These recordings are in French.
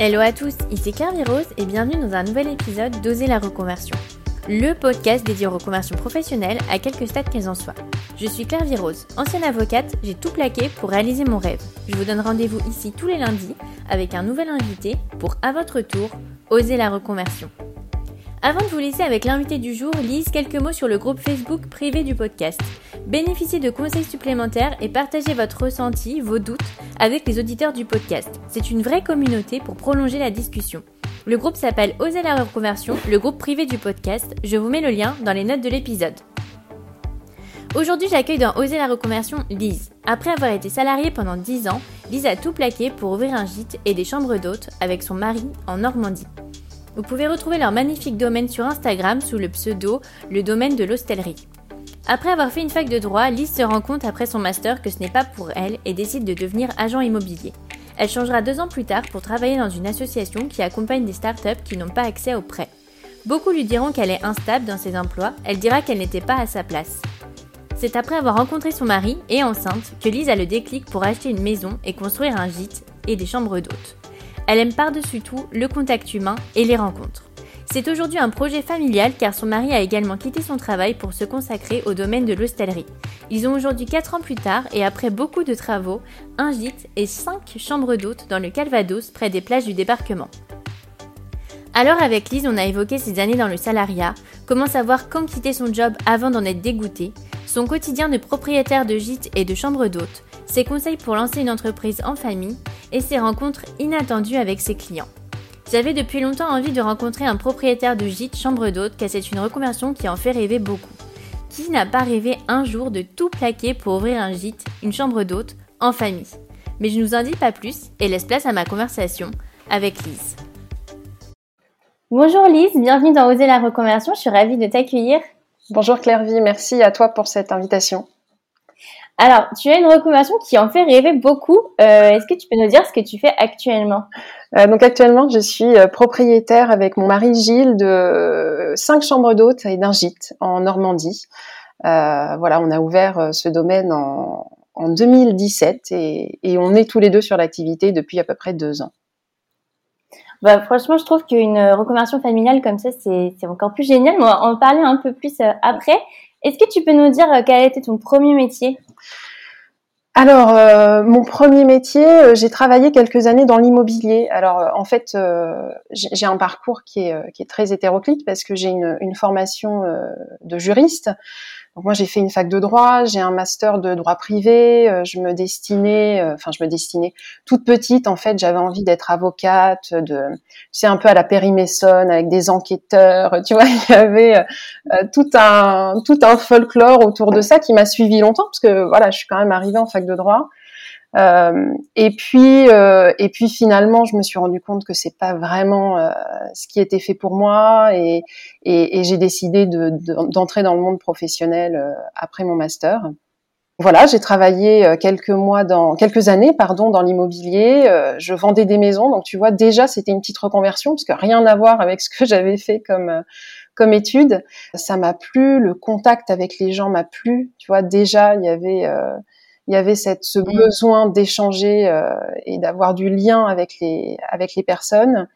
Hello à tous, ici Claire Virose et bienvenue dans un nouvel épisode d'Oser la reconversion, le podcast dédié aux reconversions professionnelles à quelques stades qu'elles en soient. Je suis Claire Virose, ancienne avocate, j'ai tout plaqué pour réaliser mon rêve. Je vous donne rendez-vous ici tous les lundis avec un nouvel invité pour, à votre tour, oser la reconversion. Avant de vous laisser avec l'invité du jour, lise quelques mots sur le groupe Facebook privé du podcast. Bénéficiez de conseils supplémentaires et partagez votre ressenti, vos doutes avec les auditeurs du podcast. C'est une vraie communauté pour prolonger la discussion. Le groupe s'appelle Oser la reconversion, le groupe privé du podcast. Je vous mets le lien dans les notes de l'épisode. Aujourd'hui, j'accueille dans Oser la reconversion Lise. Après avoir été salariée pendant 10 ans, Lise a tout plaqué pour ouvrir un gîte et des chambres d'hôtes avec son mari en Normandie. Vous pouvez retrouver leur magnifique domaine sur Instagram sous le pseudo le domaine de l'hostellerie. Après avoir fait une fac de droit, Lise se rend compte après son master que ce n'est pas pour elle et décide de devenir agent immobilier. Elle changera deux ans plus tard pour travailler dans une association qui accompagne des startups qui n'ont pas accès aux prêts. Beaucoup lui diront qu'elle est instable dans ses emplois, elle dira qu'elle n'était pas à sa place. C'est après avoir rencontré son mari et enceinte que Lise a le déclic pour acheter une maison et construire un gîte et des chambres d'hôtes. Elle aime par-dessus tout le contact humain et les rencontres. C'est aujourd'hui un projet familial car son mari a également quitté son travail pour se consacrer au domaine de l'hostellerie. Ils ont aujourd'hui 4 ans plus tard et après beaucoup de travaux, un gîte et 5 chambres d'hôtes dans le Calvados près des plages du débarquement. Alors avec Lise, on a évoqué ses années dans le salariat, comment savoir quand quitter son job avant d'en être dégoûté, son quotidien de propriétaire de gîte et de chambre d'hôtes, ses conseils pour lancer une entreprise en famille et ses rencontres inattendues avec ses clients. J'avais depuis longtemps envie de rencontrer un propriétaire de gîte chambre d'hôte car c'est une reconversion qui en fait rêver beaucoup. Qui n'a pas rêvé un jour de tout plaquer pour ouvrir un gîte, une chambre d'hôte, en famille Mais je ne vous en dis pas plus et laisse place à ma conversation avec Lise. Bonjour Lise, bienvenue dans Oser la reconversion, je suis ravie de t'accueillir. Bonjour Claire-Vie, merci à toi pour cette invitation. Alors, tu as une reconversion qui en fait rêver beaucoup. Euh, est-ce que tu peux nous dire ce que tu fais actuellement? Euh, Donc actuellement, je suis euh, propriétaire avec mon mari Gilles de cinq chambres d'hôtes et d'un gîte en Normandie. voilà, on a ouvert ce domaine en, 2017 et, et, on est tous les deux sur l'activité depuis à peu près deux ans. Bah, franchement, je trouve qu'une reconversion familiale comme ça, c'est encore plus génial. On va en parler un peu plus après. Est-ce que tu peux nous dire euh, quel était ton premier métier? Alors, euh, mon premier métier, euh, j'ai travaillé quelques années dans l'immobilier. Alors, en fait, j'ai un parcours qui est, qui est, très hétéroclite parce que j'ai une, une, formation de juriste. Moi j'ai fait une fac de droit, j'ai un master de droit privé, euh, je me destinais, euh, enfin je me destinais toute petite en fait, j'avais envie d'être avocate, de c'est un peu à la Mason avec des enquêteurs, tu vois, il y avait euh, tout un tout un folklore autour de ça qui m'a suivi longtemps parce que voilà, je suis quand même arrivée en fac de droit. Euh, et puis, euh, et puis finalement, je me suis rendu compte que c'est pas vraiment euh, ce qui était fait pour moi, et, et, et j'ai décidé d'entrer de, dans le monde professionnel euh, après mon master. Voilà, j'ai travaillé quelques mois dans quelques années, pardon, dans l'immobilier. je vendais des maisons, donc tu vois déjà c'était une petite reconversion parce que rien à voir avec ce que j'avais fait comme comme étude. Ça m'a plu, le contact avec les gens m'a plu. Tu vois déjà il y avait il y avait cette, ce mm. besoin d'échanger euh, et d'avoir du lien avec les, avec les personnes.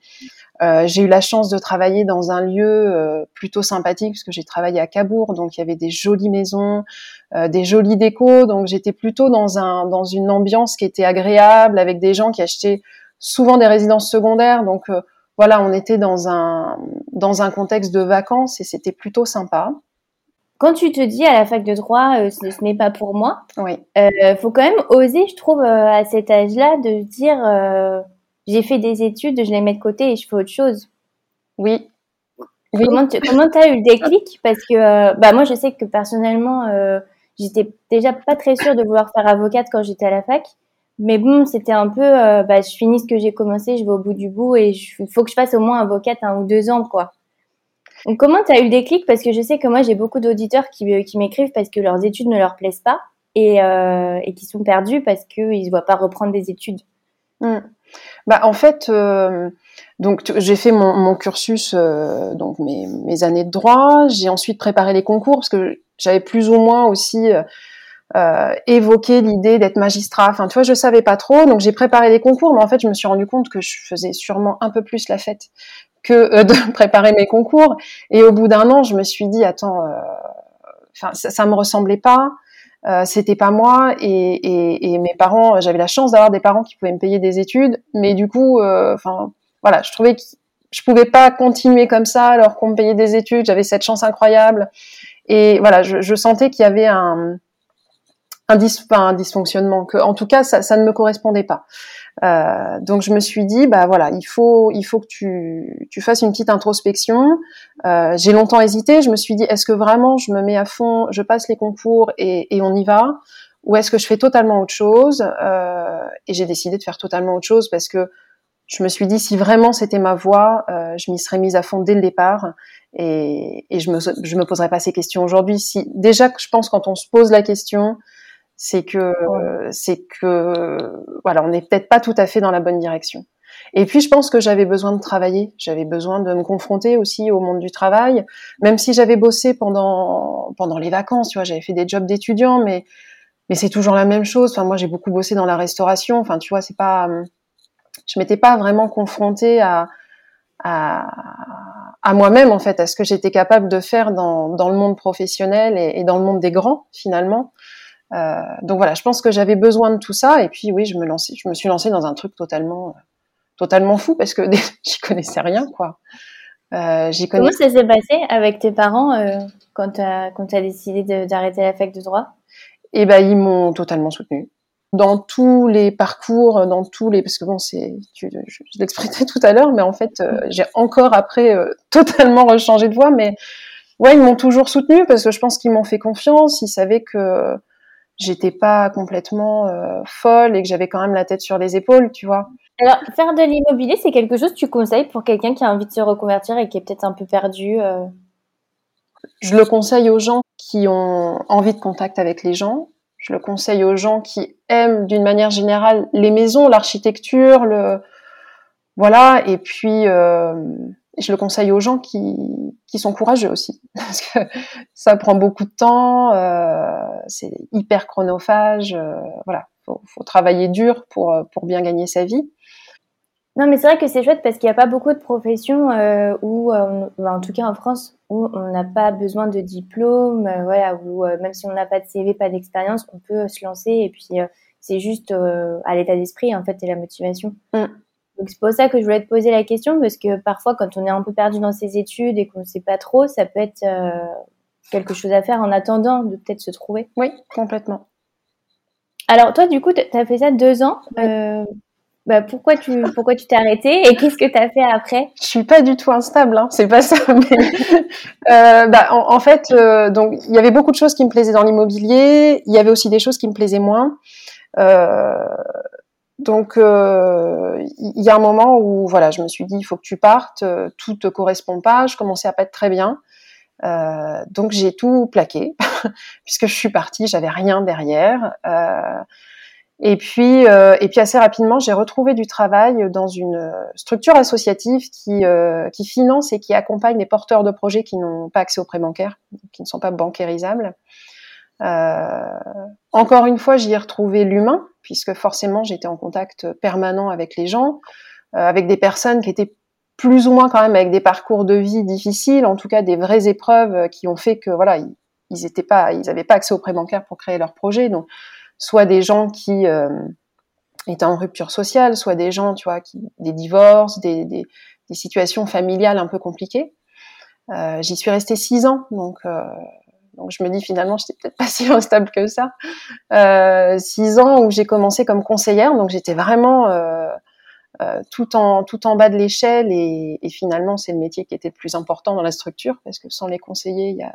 Euh, j'ai eu la chance de travailler dans un lieu euh, plutôt sympathique parce que j'ai travaillé à Cabourg, donc il y avait des jolies maisons, des jolies décos, donc j'étais plutôt dans un dans une ambiance qui était agréable avec des gens qui achetaient souvent des résidences secondaires, donc voilà, on était dans un dans un contexte de vacances et c'était plutôt sympa. Quand tu te dis à la fac de droit, euh, ce, n'est pas pour moi. Oui. Euh, faut quand même oser, je trouve, euh, à cet âge-là, de dire j'ai fait des études, je les mets de côté et je fais autre chose. Oui. Comment tu comment as eu le déclic? Parce que bah moi, je sais que personnellement, j'étais déjà pas très sûre de vouloir faire avocate quand j'étais à la fac. Mais bon, c'était un peu, bah, je finis ce que j'ai commencé, je vais au bout du bout et il faut que je fasse au moins avocate un ou deux ans, quoi. Donc, comment tu as eu le déclic? Parce que je sais que moi, j'ai beaucoup d'auditeurs qui, euh, qui m'écrivent parce que leurs études ne leur plaisent pas et, euh, et qui sont perdus parce qu'ils ne voient pas reprendre des études. Hmm. Bah, en fait, euh, j'ai fait mon, cursus, donc mes, années de droit. J'ai ensuite préparé les concours parce que j'avais plus ou moins aussi évoqué l'idée d'être magistrat. Enfin, tu vois, je savais pas trop, donc j'ai préparé des concours, mais en fait, je me suis rendu compte que je faisais sûrement un peu plus la fête que euh, de préparer mes concours. Et au bout d'un an, je me suis dit, attends, euh, ça, ça me ressemblait pas. Euh, c'était pas moi et, et, et mes parents j'avais la chance d'avoir des parents qui pouvaient me payer des études mais du coup enfin voilà je trouvais que je pouvais pas continuer comme ça alors qu'on me payait des études j'avais cette chance incroyable et voilà je, je sentais qu'il y avait un un, dis, un dysfonctionnement que en tout cas ça, ça ne me correspondait pas. Euh, donc je me suis dit bah voilà il faut il faut que tu tu fasses une petite introspection. Euh, j'ai longtemps hésité. Je me suis dit est-ce que vraiment je me mets à fond je passe les concours et, et on y va? Ou est-ce que je fais totalement autre chose? Euh, et j'ai décidé de faire totalement autre chose parce que je me suis dit si vraiment c'était ma voie euh, je m'y serais mise à fond dès le départ. Et, et je me je me poserais pas ces questions aujourd'hui. Si déjà je pense quand on se pose la question c'est que c'est que voilà, on n'est peut-être pas tout à fait dans la bonne direction. Et puis je pense que j'avais besoin de travailler, j'avais besoin de me confronter aussi au monde du travail, même si j'avais bossé pendant pendant les vacances, tu vois, j'avais fait des jobs d'étudiant, mais mais c'est toujours la même chose. Enfin moi j'ai beaucoup bossé dans la restauration, enfin tu vois, c'est pas je m'étais pas vraiment confrontée à à, à moi-même en fait, à ce que j'étais capable de faire dans, dans le monde professionnel et, et dans le monde des grands finalement. Euh, donc voilà, je pense que j'avais besoin de tout ça. Et puis oui, je me lançais, je me suis lancée dans un truc totalement, totalement fou parce que j'y connaissais rien, quoi. Euh, j'y Comment ça s'est passé avec tes parents euh, quand tu as, as décidé d'arrêter la fac de droit? Eh ben, ils m'ont totalement soutenu dans tous les parcours, dans tous les parce que bon, c'est, je, je l'expliquais tout à l'heure, mais en fait, euh, j'ai encore après euh, totalement rechangé de voie, mais ouais, ils m'ont toujours soutenu parce que je pense qu'ils m'ont fait confiance, ils savaient que j'étais pas complètement euh, folle et que j'avais quand même la tête sur les épaules, tu vois. Alors, faire de l'immobilier, c'est quelque chose que tu conseilles pour quelqu'un qui a envie de se reconvertir et qui est peut-être un peu perdu euh? Je le conseille aux gens qui ont envie de contact avec les gens. Je le conseille aux gens qui aiment d'une manière générale les maisons, l'architecture, le voilà. Et puis, euh, je le conseille aux gens qui, qui sont courageux aussi, parce que ça prend beaucoup de temps, euh, c'est hyper chronophage, euh, voilà, faut, faut travailler dur pour pour bien gagner sa vie. Non, mais c'est vrai que c'est chouette parce qu'il n'y a pas beaucoup de professions euh, où, euh, en tout cas en France, où on n'a pas besoin de diplôme, euh, voilà, où euh, même si on n'a pas de CV, pas d'expérience, on peut se lancer et puis c'est juste à l'état d'esprit en fait et la motivation. Mm. Donc c'est pour ça que je voulais te poser la question parce que parfois quand on est un peu perdu dans ses études et qu'on ne sait pas trop, ça peut être euh, quelque chose à faire en attendant de peut-être se trouver. Oui, complètement. Alors toi du coup tu as fait ça deux ans. Euh, bah, pourquoi tu pourquoi tu t'es arrêté et qu'est-ce que tu as fait après? Je suis pas du tout instable, hein, c'est pas ça. Mais, euh, bah, en, en fait, donc il y avait beaucoup de choses qui me plaisaient dans l'immobilier. Il y avait aussi des choses qui me plaisaient moins. Euh, donc, euh, il y a un moment où, voilà, je me suis dit, il faut que tu partes, euh, tout te correspond pas. Je commençais à pas être très bien, euh, donc j'ai tout plaqué puisque je suis partie, j'avais rien derrière. et puis, et puis assez rapidement, j'ai retrouvé du travail dans une structure associative qui finance et qui accompagne les porteurs de projets qui n'ont pas accès aux prêts bancaires, qui ne sont pas bancairisables. encore une fois, j'y ai retrouvé l'humain puisque forcément j'étais en contact permanent avec les gens, euh, avec des personnes qui étaient plus ou moins quand même avec des parcours de vie difficiles, en tout cas des vraies épreuves qui ont fait que voilà ils, pas, n'avaient pas accès aux prêts bancaires pour créer leur projet, donc soit des gens qui euh, étaient en rupture sociale, soit des gens tu vois qui des divorces, des, des, des situations familiales un peu compliquées. Euh, J'y suis restée six ans, donc euh, donc je me dis finalement, j'étais peut-être pas si instable que ça. Euh, six ans où j'ai commencé comme conseillère, donc j'étais vraiment euh, euh, tout en tout en bas de l'échelle et, et, finalement c'est le métier qui était le plus important dans la structure parce que sans les conseillers, il y a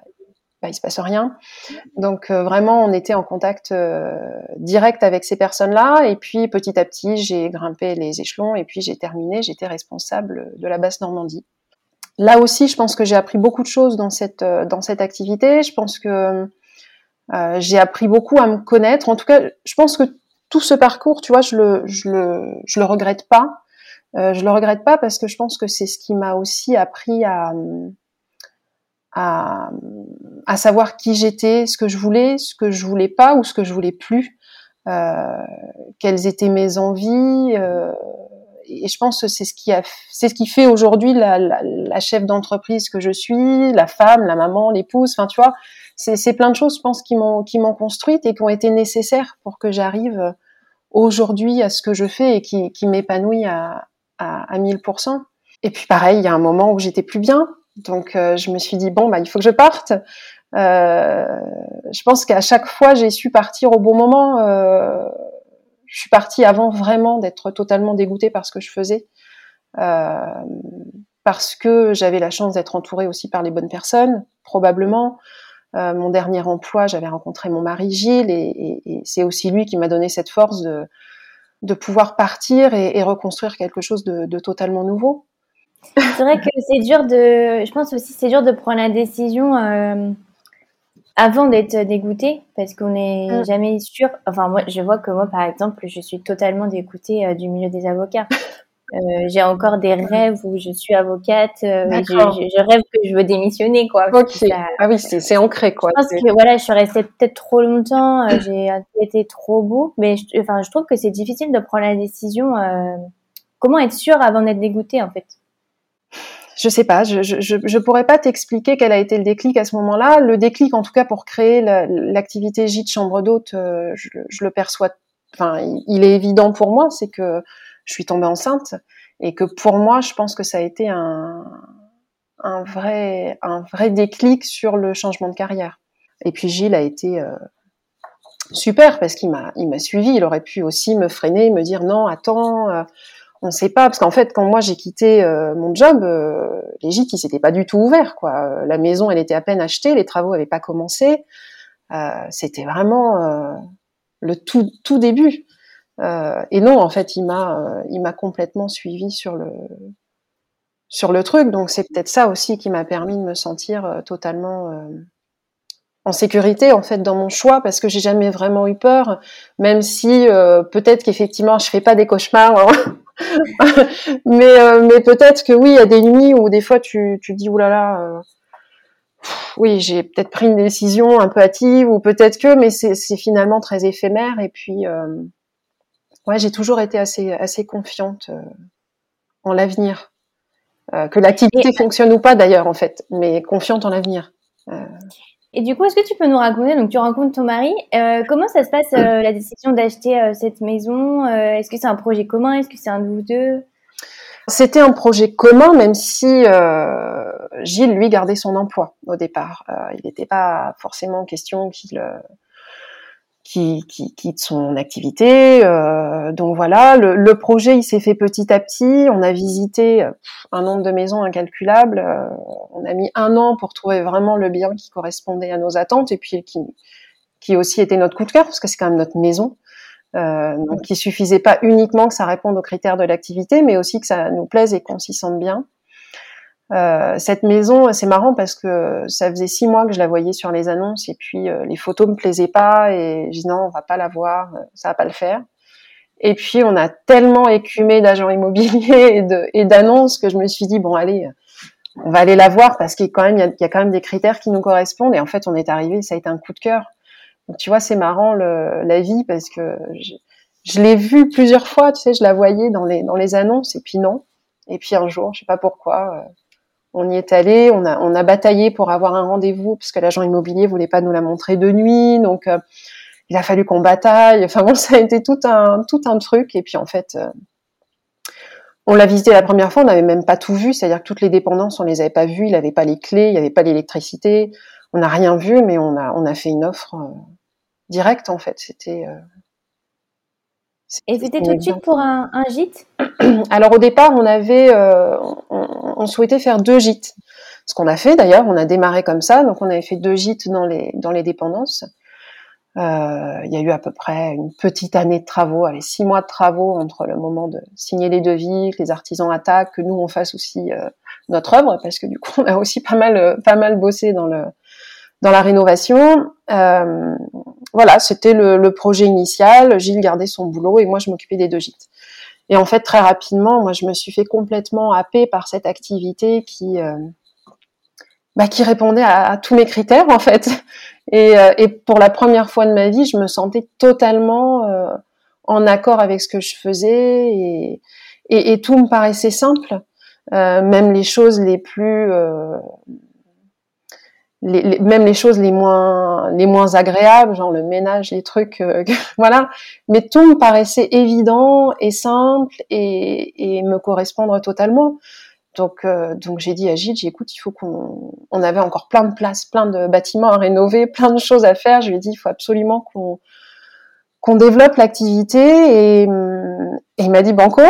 bah, il se passe rien. Donc euh, vraiment, on était en contact direct avec ces personnes-là. Et puis petit à petit, j'ai grimpé les échelons et puis j'ai terminé. J'étais responsable de la basse Normandie là aussi, je pense que j'ai appris beaucoup de choses dans cette euh, dans cette activité. Je pense que euh, j'ai appris beaucoup à me connaître. En tout cas, je pense que tout ce parcours, tu vois, je le je le je le regrette pas. Euh, je le regrette pas parce que je pense que c'est ce qui m'a aussi appris à, à à savoir qui j'étais, ce que je voulais, ce que je voulais pas ou ce que je voulais plus, euh, quelles étaient mes envies. Et je pense que c'est ce qui a, c'est ce qui fait aujourd'hui la, la, la, chef d'entreprise que je suis, la femme, la maman, l'épouse. Enfin, tu vois, c'est plein de choses, je pense, qui m'ont qui m'ont construite et qui ont été nécessaires pour que j'arrive aujourd'hui à ce que je fais et qui, qui m'épanouit à, à, à 1000%. Et puis pareil, il y a un moment où j'étais plus bien, donc euh, je me suis dit bon bah il faut que je parte. Euh, je pense qu'à chaque fois j'ai su partir au bon moment. Euh, je suis partie avant vraiment d'être totalement dégoûtée par ce que je faisais, euh, parce que j'avais la chance d'être entourée aussi par les bonnes personnes, probablement. Euh, mon dernier emploi, j'avais rencontré mon mari Gilles, et, c'est aussi lui qui m'a donné cette force de, pouvoir partir et, reconstruire quelque chose de, de totalement nouveau. C'est vrai que c'est dur de. Je pense aussi c'est dur de prendre la décision euh, avant d'être dégoûté parce qu'on n'est mm. jamais sûr. Enfin, moi, je vois que moi, par exemple, je suis totalement dégoûtée euh, du milieu des avocats. Euh, j'ai encore des rêves où je suis avocate. Euh, je, je, je, rêve que je veux démissionner, quoi. Ça, ah oui, c'est ancré, quoi. Je pense que voilà, je suis restée peut-être trop longtemps. Euh, j'ai été trop beau, mais je, enfin, je trouve que c'est difficile de prendre la décision. Euh, comment être sûr avant d'être dégoûté, en fait? Je sais pas, je, je, je pourrais pas t'expliquer quel a été le déclic à ce moment-là. Le déclic, en tout cas, pour créer l'activité la, gîte chambre d'hôte, euh, je, le perçois. Enfin, il est évident pour moi, c'est que je suis tombée enceinte et que pour moi, je pense que ça a été un, un vrai, un vrai déclic sur le changement de carrière. Et puis Gilles a été euh, super parce qu'il m'a, il m'a suivi. Il aurait pu aussi me freiner, me dire non, attends. Euh, on ne sait pas parce qu'en fait quand moi j'ai quitté euh, mon job euh, les gîtes ils s'étaient pas du tout ouverts quoi. La maison elle était à peine achetée les travaux avaient pas commencé. Euh, c'était vraiment euh, le tout début. Euh, et non en fait il m'a euh, il m'a complètement suivi sur le sur le truc. Donc c'est peut-être ça aussi qui m'a permis de me sentir totalement en sécurité en fait dans mon choix parce que j'ai jamais vraiment eu peur, même si euh, peut-être qu'effectivement je fais pas des cauchemars, hein. mais euh, mais peut-être que oui il y a des nuits où des fois tu tu dis oulala, euh, oui j'ai peut-être pris une décision un peu hâtive ou peut-être que mais c'est c'est finalement très éphémère et puis euh, ouais j'ai toujours été assez assez confiante en l'avenir, que l'activité fonctionne ou pas d'ailleurs en fait, mais confiante en l'avenir. Et du coup, est-ce que tu peux nous raconter, donc tu rencontres ton mari, euh, comment ça se passe euh, la décision d'acheter euh, cette maison euh, Est-ce que c'est un projet commun Est-ce que c'est un de vous deux? C'était un projet commun, même si euh, Gilles, lui, gardait son emploi au départ. il n'était pas forcément question qu'il qui, qui quitte son activité. Euh, donc voilà, le, le, projet il s'est fait petit à petit. On a visité un nombre de maisons incalculable. Euh, on a mis un an pour trouver vraiment le bien qui correspondait à nos attentes et puis qui, qui aussi était notre coup de cœur parce que c'est quand même notre maison. Euh, donc il suffisait pas uniquement que ça réponde aux critères de l'activité, mais aussi que ça nous plaise et qu'on s'y sente bien. Euh, cette maison, c'est marrant parce que ça faisait six mois que je la voyais sur les annonces et puis euh, les photos me plaisaient pas et je dis non, on va pas la voir, euh, ça va pas le faire. Et puis on a tellement écumé d'agents immobiliers et d'annonces que je me suis dit bon allez, on va aller la voir parce qu'il y a quand même il y a, quand même des critères qui nous correspondent et en fait on est arrivé, ça a été un coup de cœur. Donc tu vois c'est marrant le, la vie parce que je, je l'ai vue plusieurs fois, tu sais, je la voyais dans les dans les annonces et puis non. Et puis un jour, je sais pas pourquoi on y est allé, on a, bataillé pour avoir un rendez-vous parce que l'agent immobilier voulait pas nous la montrer de nuit, donc euh, il a fallu qu'on bataille. Enfin bon, ça a été tout un tout un truc. Et puis en fait, euh, on l'a visité la première fois, on n'avait même pas tout vu, c'est-à-dire que toutes les dépendances, on les avait pas vues, il avait pas les clés, il n'y avait pas l'électricité, on n'a rien vu, mais on a on a fait une offre euh, directe en fait. C'était et c'était tout de suite pour un, un, gîte Alors au départ, on avait, euh, on, on, souhaitait faire deux gîtes. Ce qu'on a fait d'ailleurs, on a démarré comme ça, donc on avait fait deux gîtes dans les dans les dépendances. Euh, il y a eu à peu près une petite année de travaux, allez six mois de travaux entre le moment de signer les devis, que les artisans attaquent, que nous on fasse aussi euh, notre œuvre, parce que du coup on a aussi pas mal pas mal bossé dans le dans la rénovation. Euh, voilà, c'était le, le, projet initial. Gilles gardait son boulot et moi je m'occupais des deux gîtes. Et en fait, très rapidement, moi je me suis fait complètement happer par cette activité qui euh, bah, qui répondait à, tous mes critères en fait. Et, euh, et, pour la première fois de ma vie, je me sentais totalement euh, en accord avec ce que je faisais et, et, et tout me paraissait simple, euh, même les choses les plus, euh, les, même les choses les moins, les moins agréables, genre le ménage, les trucs, euh, voilà. Mais tout me paraissait évident et simple et, et me correspondre totalement. Donc, euh, donc j'ai dit à Gilles, j'écoute, il faut qu'on, on avait encore plein de places, plein de bâtiments à rénover, plein de choses à faire. Je lui ai dit, il faut absolument qu'on qu'on développe l'activité et, et, il m'a dit banco.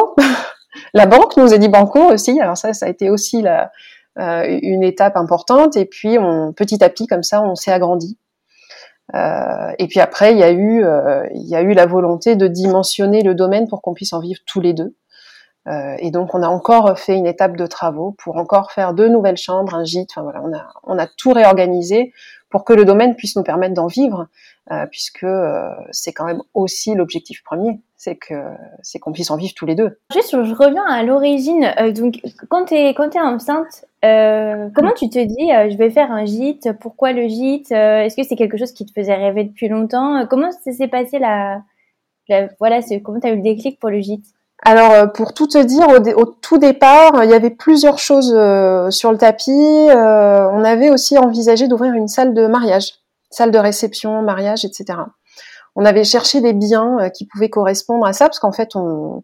la banque nous a dit banco aussi. Alors ça, ça a été aussi la, une étape importante. Et puis on, petit à petit, comme ça, on s'est agrandi. Euh, et puis après, il y a eu, euh, il y a eu la volonté de dimensionner le domaine pour qu'on puisse en vivre tous les deux. Euh, et donc, on a encore fait une étape de travaux pour encore faire deux nouvelles chambres, un gîte. Enfin voilà, on a, on a tout réorganisé pour que le domaine puisse nous permettre d'en vivre, euh, puisque euh, c'est quand même aussi l'objectif premier, c'est que c'est qu'on puisse en vivre tous les deux. Juste, je reviens à l'origine. donc, quand tu es quand es enceinte, comment tu te dis, je vais faire un gîte? Pourquoi le gîte? Est-ce que c'est quelque chose qui te faisait rêver depuis longtemps? Comment s'est passé la, la voilà, comment tu as eu le déclic pour le gîte? Alors, euh, pour tout te dire, au, tout départ, il y avait plusieurs choses euh, sur le tapis. Euh, on avait aussi envisagé d'ouvrir une salle de mariage, salle de réception, mariage, etc. On avait cherché des biens qui pouvaient correspondre à ça, parce qu'en fait, on,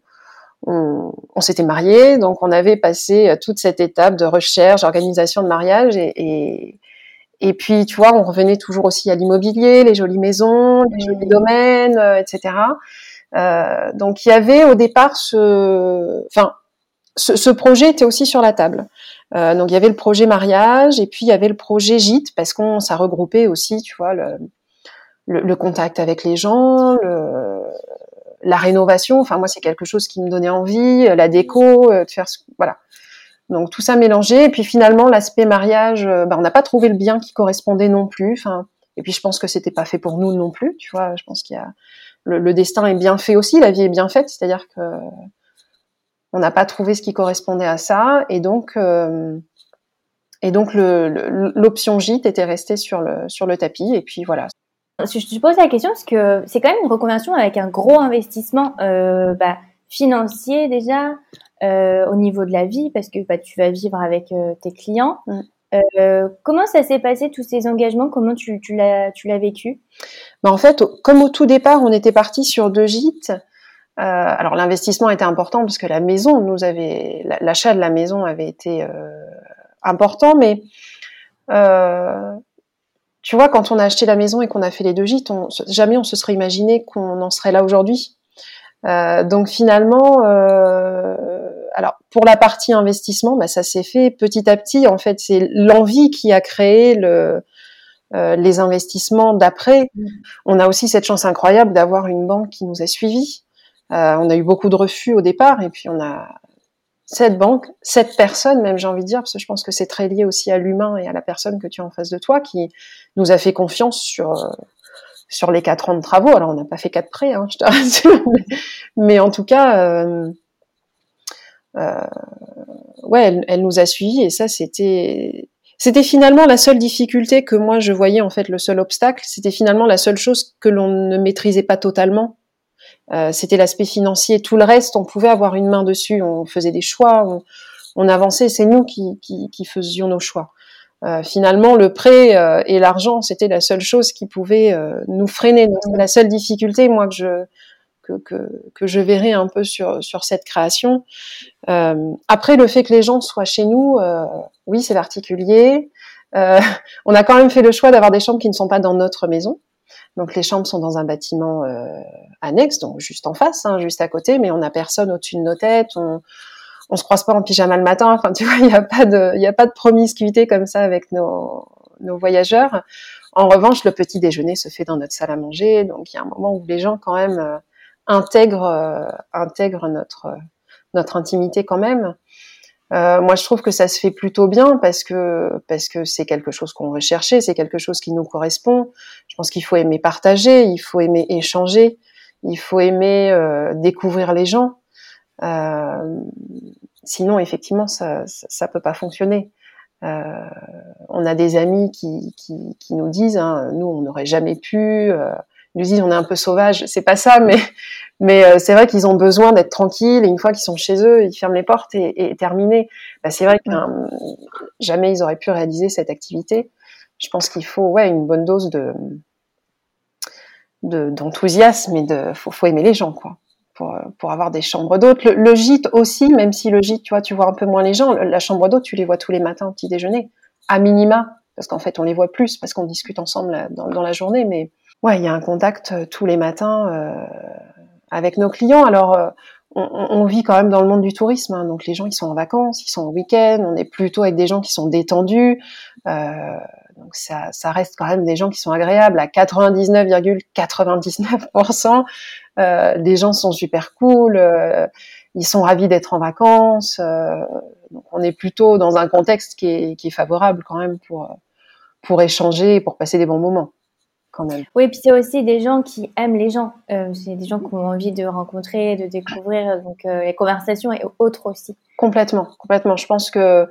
on, on s'était mariés, donc on avait passé toute cette étape de recherche, organisation de mariage, et, et, et puis, tu vois, on revenait toujours aussi à l'immobilier, les jolies maisons, les jolis domaines, etc. Euh, donc il y avait au départ ce, enfin, ce, ce, projet était aussi sur la table. Euh, donc il y avait le projet mariage et puis il y avait le projet gîte parce qu'on ça regroupait aussi, tu vois, le, le, le contact avec les gens, le, la rénovation. Enfin moi c'est quelque chose qui me donnait envie, la déco, euh, de faire, voilà. Donc tout ça mélangé et puis finalement l'aspect mariage, euh, bah, on n'a pas trouvé le bien qui correspondait non plus. Enfin et puis je pense que c'était pas fait pour nous non plus, tu vois. Je pense qu'il y a le, destin est bien fait aussi, la vie est bien faite, c'est-à-dire que on n'a pas trouvé ce qui correspondait à ça, et donc euh, et donc l'option gîte était restée sur le sur le tapis, et puis voilà. Je te pose la question parce que c'est quand même une reconversion avec un gros investissement euh, bah, financier déjà euh, au niveau de la vie parce que bah, tu vas vivre avec tes clients. Mm. Euh, comment ça s'est passé tous ces engagements? Comment tu, tu l'as vécu? Bah En fait, comme au tout départ, on était parti sur deux gîtes. Euh, alors l'investissement était important parce que la maison nous avait l'achat de la maison avait été euh, important, mais euh, tu vois quand on a acheté la maison et qu'on a fait les deux gîtes, on, jamais on se serait imaginé qu'on en serait là aujourd'hui. Euh, donc finalement, euh, alors pour la partie investissement, bah, ça s'est fait petit à petit. En fait, c'est l'envie qui a créé le, euh, les investissements d'après. Mmh. On a aussi cette chance incroyable d'avoir une banque qui nous a suivis. Euh, on a eu beaucoup de refus au départ, et puis on a cette banque, cette personne même, j'ai envie de dire, parce que je pense que c'est très lié aussi à l'humain et à la personne que tu as en face de toi, qui nous a fait confiance sur euh, sur les quatre ans de travaux. Alors on n'a pas fait quatre prêts, hein, je te rassure, mais, en tout cas. Euh, euh, ouais, elle, nous a suivis et ça c'était c'était finalement la seule difficulté que moi je voyais en fait le seul obstacle, c'était finalement la seule chose que l'on ne maîtrisait pas totalement. Euh, c'était l'aspect financier. Tout le reste, on pouvait avoir une main dessus. On faisait des choix, on, avançait. C'est nous qui, qui, qui, faisions nos choix. Euh, finalement, le prêt euh, et l'argent, c'était la seule chose qui pouvait euh, nous freiner. La seule difficulté, moi, que je que, que, que, je verrai un peu sur, sur cette création. Euh, après, le fait que les gens soient chez nous, oui, c'est particulier. On a quand même fait le choix d'avoir des chambres qui ne sont pas dans notre maison. Donc les chambres sont dans un bâtiment euh, annexe, donc juste en face, hein, juste à côté, mais on n'a personne au-dessus de nos têtes. On, on se croise pas en pyjama le matin. Enfin, tu vois, il n'y a pas de, il a pas de promiscuité comme ça avec nos, nos voyageurs. En revanche, le petit déjeuner se fait dans notre salle à manger, donc il y a un moment où les gens quand même intègre euh, intègre notre notre intimité quand même. Euh, moi, je trouve que ça se fait plutôt bien parce que parce que c'est quelque chose qu'on recherchait, c'est quelque chose qui nous correspond. Je pense qu'il faut aimer partager, il faut aimer échanger, il faut aimer euh, découvrir les gens. Euh, sinon, effectivement, ça, ça, peut pas fonctionner. on a des amis qui, qui, qui nous disent, hein, nous, on n'aurait jamais pu. Nous disent, on est un peu sauvage. C'est pas ça, mais mais c'est vrai qu'ils ont besoin d'être tranquilles. Et une fois qu'ils sont chez eux, ils ferment les portes et, et. Bah, c'est vrai que jamais ils auraient pu réaliser cette activité. Je pense qu'il faut ouais une bonne dose de d'enthousiasme et de faut, faut aimer les gens quoi pour, avoir des chambres d'hôtes. Le, gîte aussi, même si le gîte, tu vois, tu vois un peu moins les gens, la chambre d'hôte, tu les vois tous les matins au petit déjeuner, à minima, parce qu'en fait, on les voit plus, parce qu'on discute ensemble dans, dans, la journée, mais ouais, il y a un contact euh, tous les matins euh, avec nos clients. Alors, euh, on, vit quand même dans le monde du tourisme, hein, donc les gens, ils sont en vacances, ils sont au week-end, on est plutôt avec des gens qui sont détendus. Euh, donc ça, ça, reste quand même des gens qui sont agréables à 99,99%. Euh, les gens sont super cool, euh, ils sont ravis d'être en vacances. Donc on est plutôt dans un contexte qui est, qui est favorable quand même pour pour échanger pour passer des bons moments. Quand même. Oui, puis c'est aussi des gens qui aiment les gens. Euh, c'est des gens qui ont envie de rencontrer, de découvrir, donc les conversations et autres aussi. Complètement, complètement. Je pense que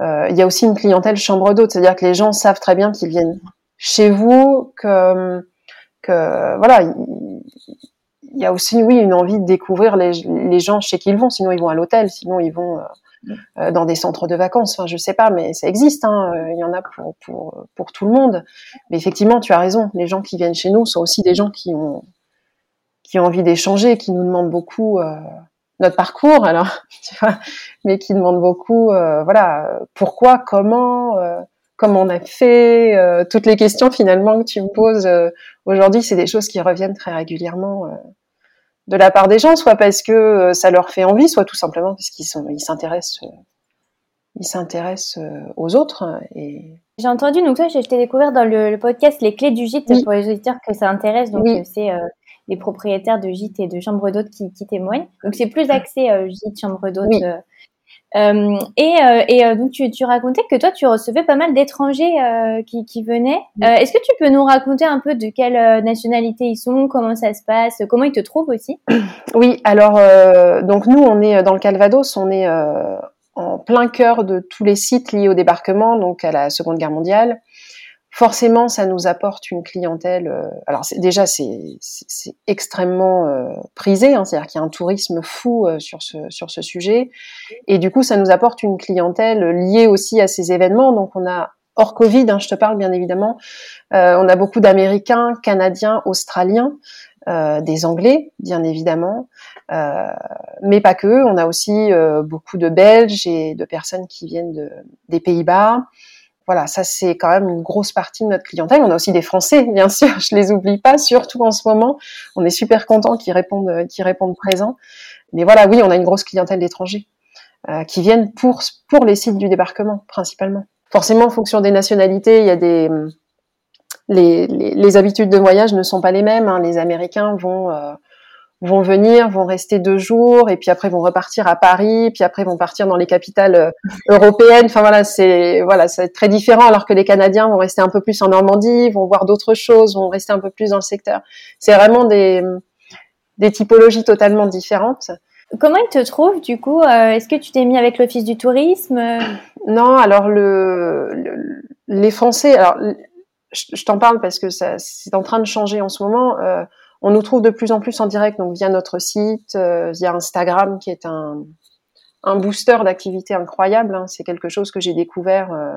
euh, il y a aussi une clientèle chambre d'hôte, c'est-à-dire que les gens savent très bien qu'ils viennent chez vous, que, que voilà, il y a aussi oui une envie de découvrir les, les gens chez qui ils vont. Sinon ils vont à l'hôtel, sinon ils vont euh, euh, dans des centres de vacances. Enfin, je sais pas, mais ça existe. Hein. Il y en a pour, pour, pour tout le monde. Mais effectivement, tu as raison. Les gens qui viennent chez nous sont aussi des gens qui ont qui ont envie d'échanger, qui nous demandent beaucoup. Euh, notre parcours, alors, tu vois, mais qui demande beaucoup, euh, voilà, pourquoi, comment, euh, comment on a fait, euh, toutes les questions finalement que tu me poses aujourd'hui, c'est des choses qui reviennent très régulièrement de la part des gens, soit parce que ça leur fait envie, soit tout simplement parce qu'ils sont, ils s'intéressent, ils s'intéressent aux autres. Et j'ai entendu, donc toi, je t'ai découvert dans le, podcast Les clés du gîte pour les auditeurs que ça intéresse. Donc, c'est les propriétaires de gîtes et de chambres d'hôtes qui, témoignent. Donc c'est plus axé euh, gîte, chambre d'hôtes. Euh, euh, et, et donc tu, tu, racontais que toi tu recevais pas mal d'étrangers qui, qui, venaient. Est-ce que tu peux nous raconter un peu de quelle nationalité ils sont, comment ça se passe, comment ils te trouvent aussi? Oui, alors donc nous on est dans le Calvados, on est en plein cœur de tous les sites liés au débarquement, donc à la Seconde Guerre mondiale forcément, ça nous apporte une clientèle. Euh, alors déjà, c'est extrêmement euh, prisé, hein, c'est-à-dire qu'il y a un tourisme fou euh, sur ce sur ce sujet, et du coup, ça nous apporte une clientèle liée aussi à ces événements. Donc, on a hors Covid, hein, je te parle bien évidemment, on a beaucoup d'Américains, Canadiens, Australiens. des Anglais, bien évidemment, mais pas que. On a aussi beaucoup de Belges et de personnes qui viennent de, des Pays-Bas, voilà, ça c'est quand même une grosse partie de notre clientèle. On a aussi des Français, bien sûr, je les oublie pas, surtout en ce moment. On est super contents qu'ils répondent, qu'ils répondent présents. Mais voilà, oui, on a une grosse clientèle d'étrangers euh, qui viennent pour pour les sites du débarquement principalement. Forcément, en fonction des nationalités, il y a des les, les, habitudes de voyage ne sont pas les mêmes. Hein. Les Américains vont euh, vont venir, vont rester deux jours, et puis après vont repartir à Paris, puis après vont partir dans les capitales euh, européennes. Enfin voilà, c'est voilà, c'est très différent. Alors que les Canadiens vont rester un peu plus en Normandie, vont voir d'autres choses, vont rester un peu plus dans le secteur. C'est vraiment des des typologies totalement différentes. Comment ils te trouvent du coup euh, Est-ce que tu t'es mis avec l'Office du tourisme? Non, alors le, les Français. Alors je, t'en parle parce que ça c'est en train de changer en ce moment. Euh, on nous trouve de plus en plus en direct, donc via notre site, euh, via Instagram, qui est un, booster d'activité incroyable. Hein. C'est quelque chose que j'ai découvert euh,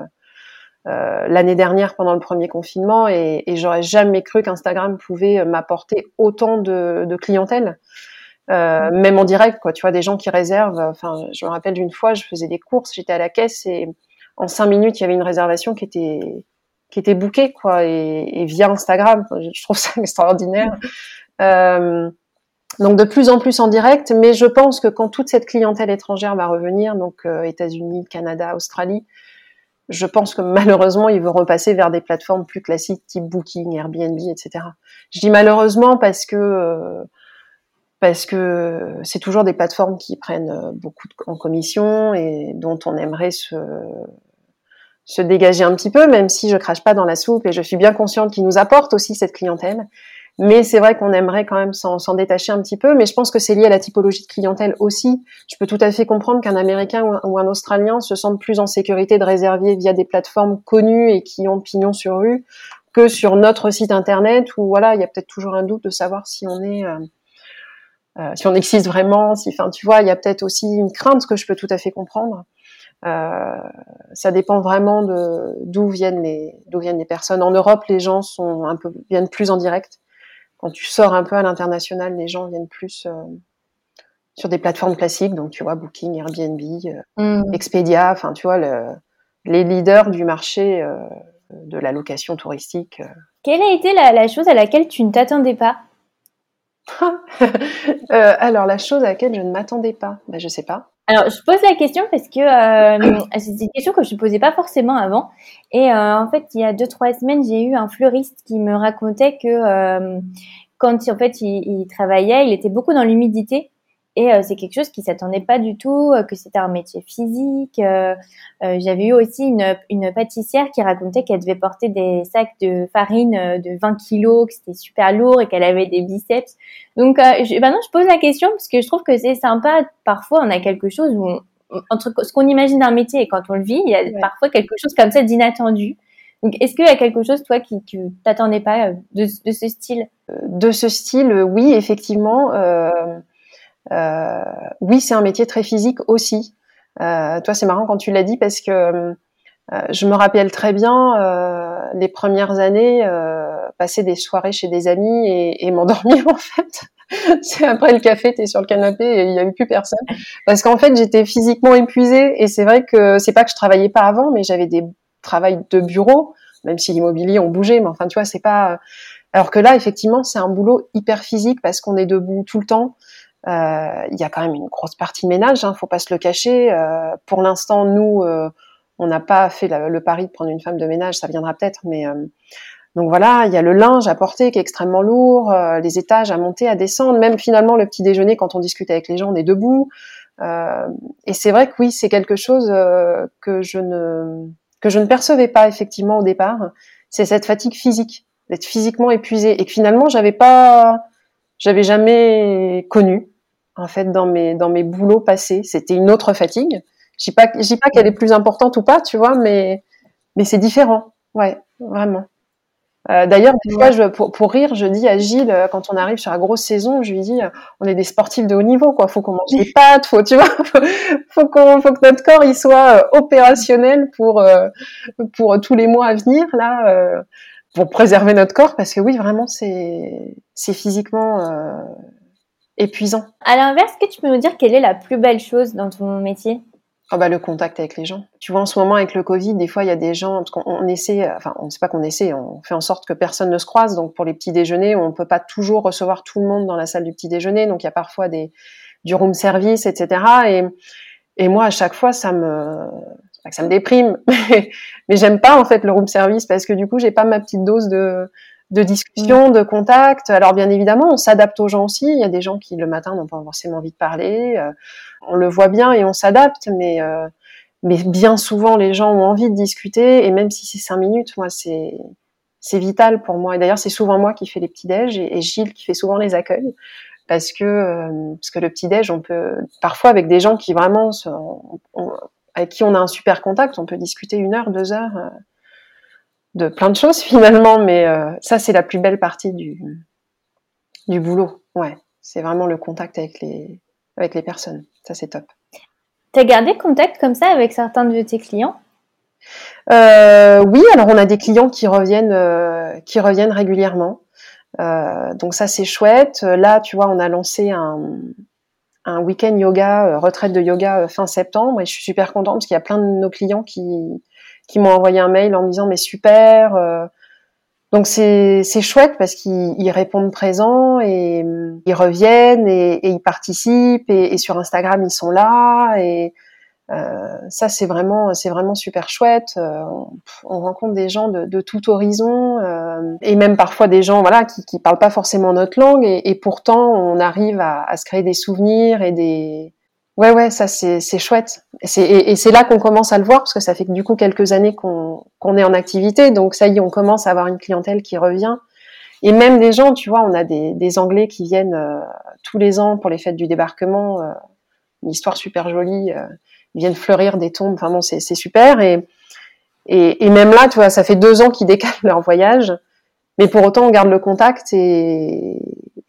euh, l'année dernière pendant le premier confinement, et, j'aurais jamais cru qu'Instagram pouvait m'apporter autant de, de clientèle. Même en direct, quoi. Tu vois, des gens qui réservent. Enfin, je me rappelle d'une fois, je faisais des courses, j'étais à la caisse et en cinq minutes, il y avait une réservation qui était qui était booké quoi et, via Instagram. Je trouve ça extraordinaire. Euh, donc de plus en plus en direct mais je pense que quand toute cette clientèle étrangère va revenir donc euh, États-Unis Canada Australie je pense que malheureusement ils vont repasser vers des plateformes plus classiques type Booking Airbnb etc je dis malheureusement parce que euh, parce que c'est toujours des plateformes qui prennent beaucoup en commission et dont on aimerait se se dégager un petit peu, même si je crache pas dans la soupe et je suis bien consciente qu'ils nous apportent aussi cette clientèle. Mais c'est vrai qu'on aimerait quand même s'en détacher un petit peu. Mais je pense que c'est lié à la typologie de clientèle aussi. Je peux tout à fait comprendre qu'un Américain ou un Australien se sente plus en sécurité de réserver via des plateformes connues et qui ont pignon sur rue que sur notre site internet où voilà, il y a peut-être toujours un doute de savoir si on est euh, euh, si on existe vraiment, si, enfin, tu vois, il y a peut-être aussi une crainte que je peux tout à fait comprendre. Euh, ça dépend vraiment de d'où viennent les d'où viennent les personnes. En Europe, les gens sont un peu viennent plus en direct. Quand tu sors un peu à l'international, les gens viennent plus euh, sur des plateformes classiques, donc tu vois Booking, Airbnb, euh, mm. Expedia, enfin tu vois le, les leaders du marché euh, de la location touristique. Quelle a été la, la chose à laquelle tu ne t'attendais pas? Euh, alors, la chose à laquelle je ne m'attendais pas, ben, je sais pas. Alors, je pose la question parce que euh, c'est une question que je ne posais pas forcément avant. Et euh, en fait, il y a deux, trois semaines, j'ai eu un fleuriste qui me racontait que euh, quand en fait, il, il, travaillait, il était beaucoup dans l'humidité et euh, c'est quelque chose qui s'attendait pas du tout, euh, que c'était un métier physique. Euh, j'avais eu aussi une, une pâtissière qui racontait qu'elle devait porter des sacs de farine de 20 kilos, que c'était super lourd et qu'elle avait des biceps. Donc je, maintenant, je pose la question parce que je trouve que c'est sympa. Parfois, on a quelque chose où entre ce qu'on imagine d'un métier et quand on le vit, il y a parfois quelque chose comme ça d'inattendu. Donc, est-ce qu'il y a quelque chose, toi, qui tu t'attendais pas de, de, ce style? De ce style, oui, effectivement. Euh, euh, oui, c'est un métier très physique aussi. Euh, toi, c'est marrant quand tu l'as dit parce que euh, je me rappelle très bien euh, les premières années passer des soirées chez des amis et, et m'endormir en fait. c'est après le café, t'es sur le canapé et il n'y avait plus personne. Parce qu'en fait, j'étais physiquement épuisée et c'est vrai que c'est pas que je travaillais pas avant, mais j'avais des travails de bureau, même si l'immobilier on bougeait, mais enfin tu vois, c'est pas. Alors que là, effectivement, c'est un boulot hyper physique parce qu'on est debout tout le temps. Euh, il y a quand même une grosse partie ménage, hein, faut pas se le cacher. Euh, pour l'instant, nous, euh, on n'a pas fait le pari de prendre une femme de ménage, ça viendra peut-être, mais donc voilà, il y a le linge à porter qui est extrêmement lourd, les étages à monter, à descendre, même finalement le petit déjeuner quand on discute avec les gens, on est debout. et c'est vrai que oui, c'est quelque chose que je ne que je ne percevais pas effectivement au départ. C'est cette fatigue physique, d'être physiquement épuisé, et que finalement j'avais pas, j'avais jamais connu en fait dans mes dans mes boulots passés. C'était une autre fatigue. Je dis pas je dis pas qu'elle est plus importante ou pas, tu vois, mais mais c'est différent. Ouais, vraiment. Euh, D'ailleurs, des fois, je, pour, pour, rire, je dis à Gilles, euh, quand on arrive sur la grosse saison, je lui dis, euh, on est des sportifs de haut niveau, quoi. Faut qu'on mange des pâtes, faut, tu vois, faut, faut qu'on, faut que notre corps il soit euh, opérationnel pour pour tous les mois à venir, là, pour préserver notre corps, parce que oui, vraiment, c'est c'est physiquement épuisant. À l'inverse, que tu peux nous dire quelle est la plus belle chose dans ton métier? Oh bah le contact avec les gens. Tu vois en ce moment avec le Covid, des fois il y a des gens, parce qu'on essaie, enfin on ne sait pas qu'on essaie, on fait en sorte que personne ne se croise. Donc pour les petits déjeuners, on peut pas toujours recevoir tout le monde dans la salle du petit déjeuner. Donc il y a parfois des du room service, etc. Et et moi à chaque fois ça me pas que ça me déprime, mais j'aime pas en fait le room service parce que du coup j'ai pas ma petite dose de de discussion, de contact. Alors bien évidemment, on s'adapte aux gens aussi. Il y a des gens qui le matin n'ont pas forcément envie de parler. Euh, on le voit bien et on s'adapte, mais euh, mais bien souvent les gens ont envie de discuter et même si c'est cinq minutes, moi c'est c'est vital pour moi. Et d'ailleurs c'est souvent moi qui fais les petits déj et, Gilles qui fait souvent les accueils parce que euh, parce que le petit déj, on peut parfois avec des gens qui vraiment sont, avec qui on a un super contact, on peut discuter une heure, deux heures de plein de choses finalement, mais euh, ça c'est la plus belle partie du du boulot. Ouais, c'est vraiment le contact avec les avec les personnes. Ça c'est top. T'as gardé contact comme ça avec certains de tes clients? Euh, Oui, alors on a des clients qui reviennent euh, qui reviennent régulièrement. Donc ça c'est chouette. Là, tu vois, on a lancé un un week-end yoga, retraite de yoga fin septembre, et je suis super contente parce qu'il y a plein de nos clients qui qui m'ont envoyé un mail en me disant mais super. Euh. donc c'est c'est chouette parce qu'ils répondent présents et ils reviennent et, et ils participent et, et, sur Instagram ils sont là et euh, ça c'est vraiment c'est vraiment super chouette. Euh, on, on, rencontre des gens de, de tout horizon euh, et même parfois des gens voilà qui qui parlent pas forcément notre langue et, et pourtant on arrive à, à, se créer des souvenirs et des Ouais, ouais, ça c'est chouette. Et c'est là qu'on commence à le voir parce que ça fait du coup quelques années qu'on qu'on est en activité, donc ça y est, on commence à avoir une clientèle qui revient. et même des gens, tu vois, on a des, des Anglais qui viennent tous les ans pour les fêtes du débarquement, une histoire super jolie, ils viennent fleurir des tombes, enfin bon, c'est super. Et, et, et, même là, tu vois, ça fait deux ans qu'ils décalent leur voyage, mais pour autant, on garde le contact et,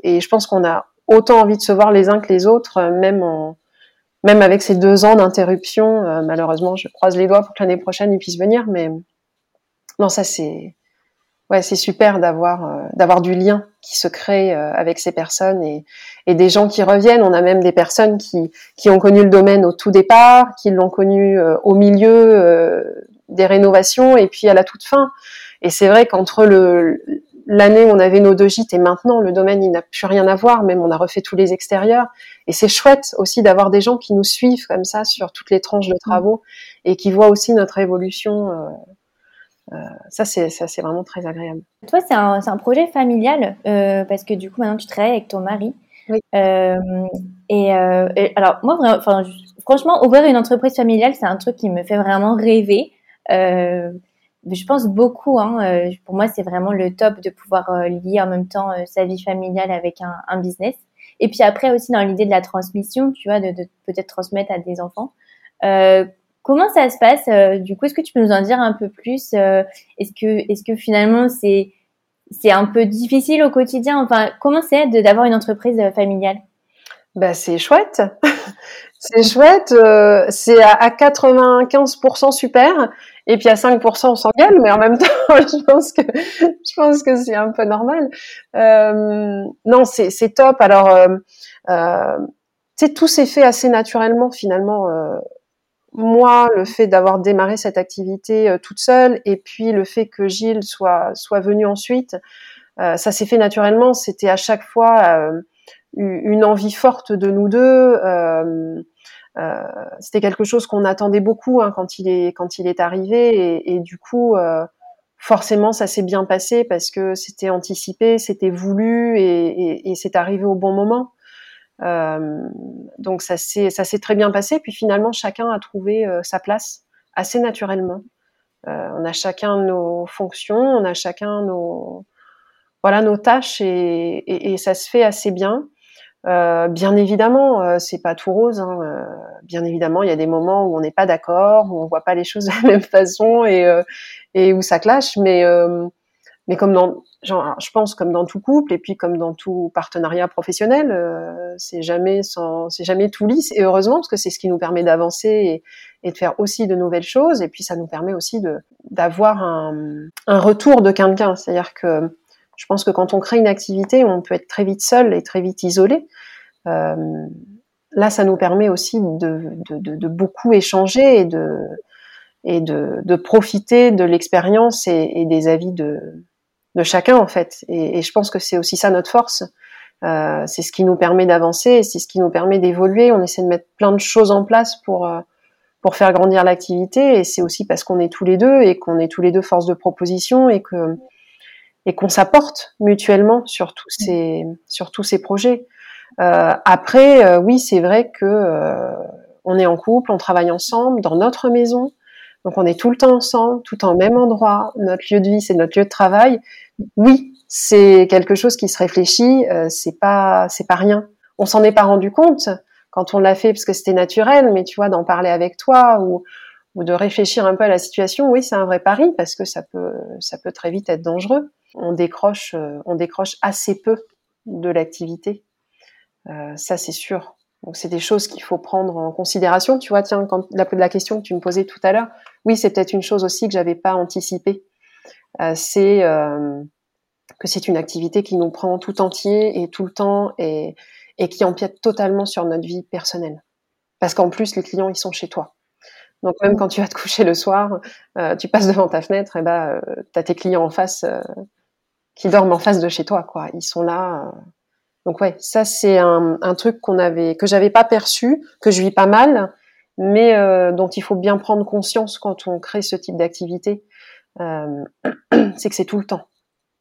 et je pense qu'on a autant envie de se voir les uns que les autres, même en, même avec ces deux ans d'interruption. Euh, malheureusement, je croise les doigts pour que l'année prochaine ils puissent venir, mais non, ça c'est ouais, c'est super d'avoir euh, du lien qui se crée euh, avec ces personnes et, et des gens qui reviennent. On a même des personnes qui qui ont connu le domaine au tout départ, qui l'ont connu au milieu des rénovations et puis à la toute fin. Et c'est vrai qu'entre le l'année où on avait nos deux gîtes et maintenant le domaine il n'a plus rien à voir, même on a refait tous les extérieurs et c'est chouette aussi d'avoir des gens qui nous suivent comme ça sur toutes les tranches de travaux et qui voient aussi notre évolution. Euh, euh, ça c'est ça c'est vraiment très agréable. Toi c'est un, un projet familial euh, parce que du coup maintenant tu travailles avec ton mari. Oui. Euh, et, et, alors moi franchement ouvrir une entreprise familiale c'est un truc qui me fait vraiment rêver. Je pense beaucoup. Hein, euh, pour moi, c'est vraiment le top de pouvoir euh, lier en même temps euh, sa vie familiale avec un, business. Et puis après aussi dans l'idée de la transmission, tu vois, de, peut-être transmettre à des enfants. Comment ça se passe Du coup, est-ce que tu peux nous en dire un peu plus Est-ce que, finalement c'est un peu difficile au quotidien? Enfin, comment c'est d'avoir une entreprise familiale? Bah, c'est chouette. c'est chouette. C'est à, à 95% super. Et puis à 5%, on s'engueule, mais en même temps, je pense que je pense que c'est un peu normal. Euh, non, c'est, c'est top. Alors, euh, euh, tu sais, tout s'est fait assez naturellement finalement. Euh, moi, le fait d'avoir démarré cette activité euh, toute seule, et puis le fait que Gilles soit soit venu ensuite, ça s'est fait naturellement. C'était à chaque fois une envie forte de nous deux. Euh, c'était quelque chose qu'on attendait beaucoup hein, quand il est quand il est arrivé et, et du coup euh, forcément ça s'est bien passé parce que c'était anticipé, c'était voulu et, et, et c'est arrivé au bon moment. Euh, donc ça s'est ça s'est très bien passé. Puis finalement chacun a trouvé euh, sa place assez naturellement. Euh, on a chacun nos fonctions, on a chacun nos voilà nos tâches et, et ça se fait assez bien. Euh, bien évidemment, euh, c'est pas tout rose. Hein, euh, bien évidemment, il y a des moments où on n'est pas d'accord, où on voit pas les choses de la même façon et, euh, et où ça clash. Mais mais comme dans, genre, je pense comme dans tout couple et puis comme dans tout partenariat professionnel, c'est jamais sans, c'est jamais tout lisse. Et heureusement parce que c'est ce qui nous permet d'avancer et, et, de faire aussi de nouvelles choses. Et puis ça nous permet aussi de d'avoir un, un retour de quelqu'un. C'est-à-dire que je pense que quand on crée une activité, on peut être très vite seul et très vite isolé. Euh, là, ça nous permet aussi de, de, de, beaucoup échanger et de, et de, de profiter de l'expérience et, et, des avis de, de chacun en fait. Et, et je pense que c'est aussi ça notre force. Euh, c'est ce qui nous permet d'avancer, c'est ce qui nous permet d'évoluer. On essaie de mettre plein de choses en place pour euh, pour faire grandir l'activité. Et c'est aussi parce qu'on est tous les deux et qu'on est tous les deux force de proposition et que et qu'on s'apporte mutuellement sur tous ces sur tous ces projets. Euh, après, euh, oui, c'est vrai que euh, on est en couple, on travaille ensemble dans notre maison, donc on est tout le temps ensemble, tout en même endroit. Notre lieu de vie, c'est notre lieu de travail. Oui, c'est quelque chose qui se réfléchit. Euh, c'est pas c'est pas rien. On s'en est pas rendu compte quand on l'a fait parce que c'était naturel, mais tu vois, d'en parler avec toi ou ou de réfléchir un peu à la situation, oui, c'est un vrai pari parce que ça peut ça peut très vite être dangereux on décroche, euh, on décroche assez peu de l'activité. Euh, ça, c'est sûr. Donc, c'est des choses qu'il faut prendre en considération. Tu vois, tiens, quand la, la question que tu me posais tout à l'heure, oui, c'est peut-être une chose aussi que j'avais pas anticipée. Euh, c'est euh, que c'est une activité qui nous prend tout entier et tout le temps et, et qui empiète totalement sur notre vie personnelle. Parce qu'en plus, les clients, ils sont chez toi. Donc même quand tu vas te coucher le soir, euh, tu passes devant ta fenêtre, et ben, euh, tu as tes clients en face euh, qui dorment en face de chez toi, quoi. Ils sont là. Euh. Donc ouais, ça c'est un, un, truc qu'on avait, que j'avais pas perçu, que je vis pas mal, mais euh, dont il faut bien prendre conscience quand on crée ce type d'activité. Euh, c'est que c'est tout le temps.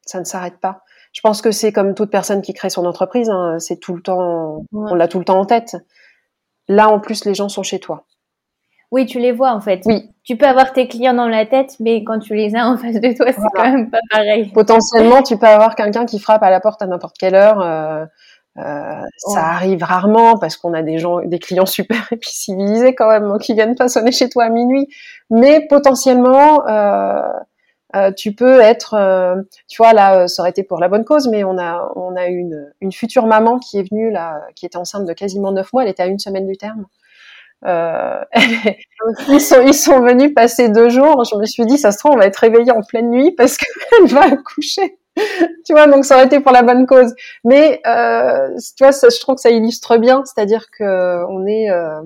Ça ne s'arrête pas. Je pense que c'est comme toute personne qui crée son entreprise, hein, c'est tout le temps, on l'a tout le temps en tête. Là, en plus, les gens sont chez toi. Oui, tu les vois en fait. Oui. Tu peux avoir tes clients dans la tête, mais quand tu les as en face de toi, c'est quand même pas pareil. Potentiellement, tu peux avoir quelqu'un qui frappe à la porte à n'importe quelle heure. Euh, euh, ça arrive rarement parce qu'on a des gens, des clients super et puis civilisés quand même, qui viennent pas sonner chez toi à minuit. Mais potentiellement, euh, euh, tu peux être, euh, tu vois là, ça aurait été pour la bonne cause, mais on a on a une une future maman qui est venue là, qui était enceinte de quasiment neuf mois, elle était à une semaine du terme. Euh, ils, sont, ils sont venus passer deux jours. Je me suis dit, ça se trouve, on va être réveillé en pleine nuit parce qu'elle va accoucher. tu vois, donc ça aurait été pour la bonne cause. Mais euh, tu vois, ça, je trouve que ça illustre bien, c'est-à-dire que on est euh,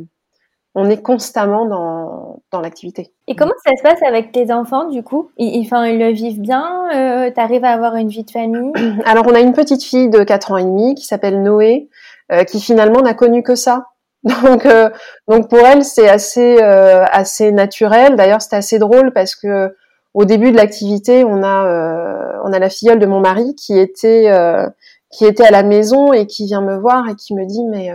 on est constamment dans, dans l'activité. Et comment ça se passe avec tes enfants du coup? Ils, enfin, ils le vivent bien euh, Tu arrives à avoir une vie de famille? Alors on a une petite fille de 4 ans et demi qui s'appelle Noé, qui finalement n'a connu que ça. Donc, euh, donc pour elle, c'est assez euh, assez naturel. D'ailleurs, c'était assez drôle parce que au début de l'activité, on a euh, on a la filleule de mon mari qui était qui était à la maison et qui vient me voir et qui me dit mais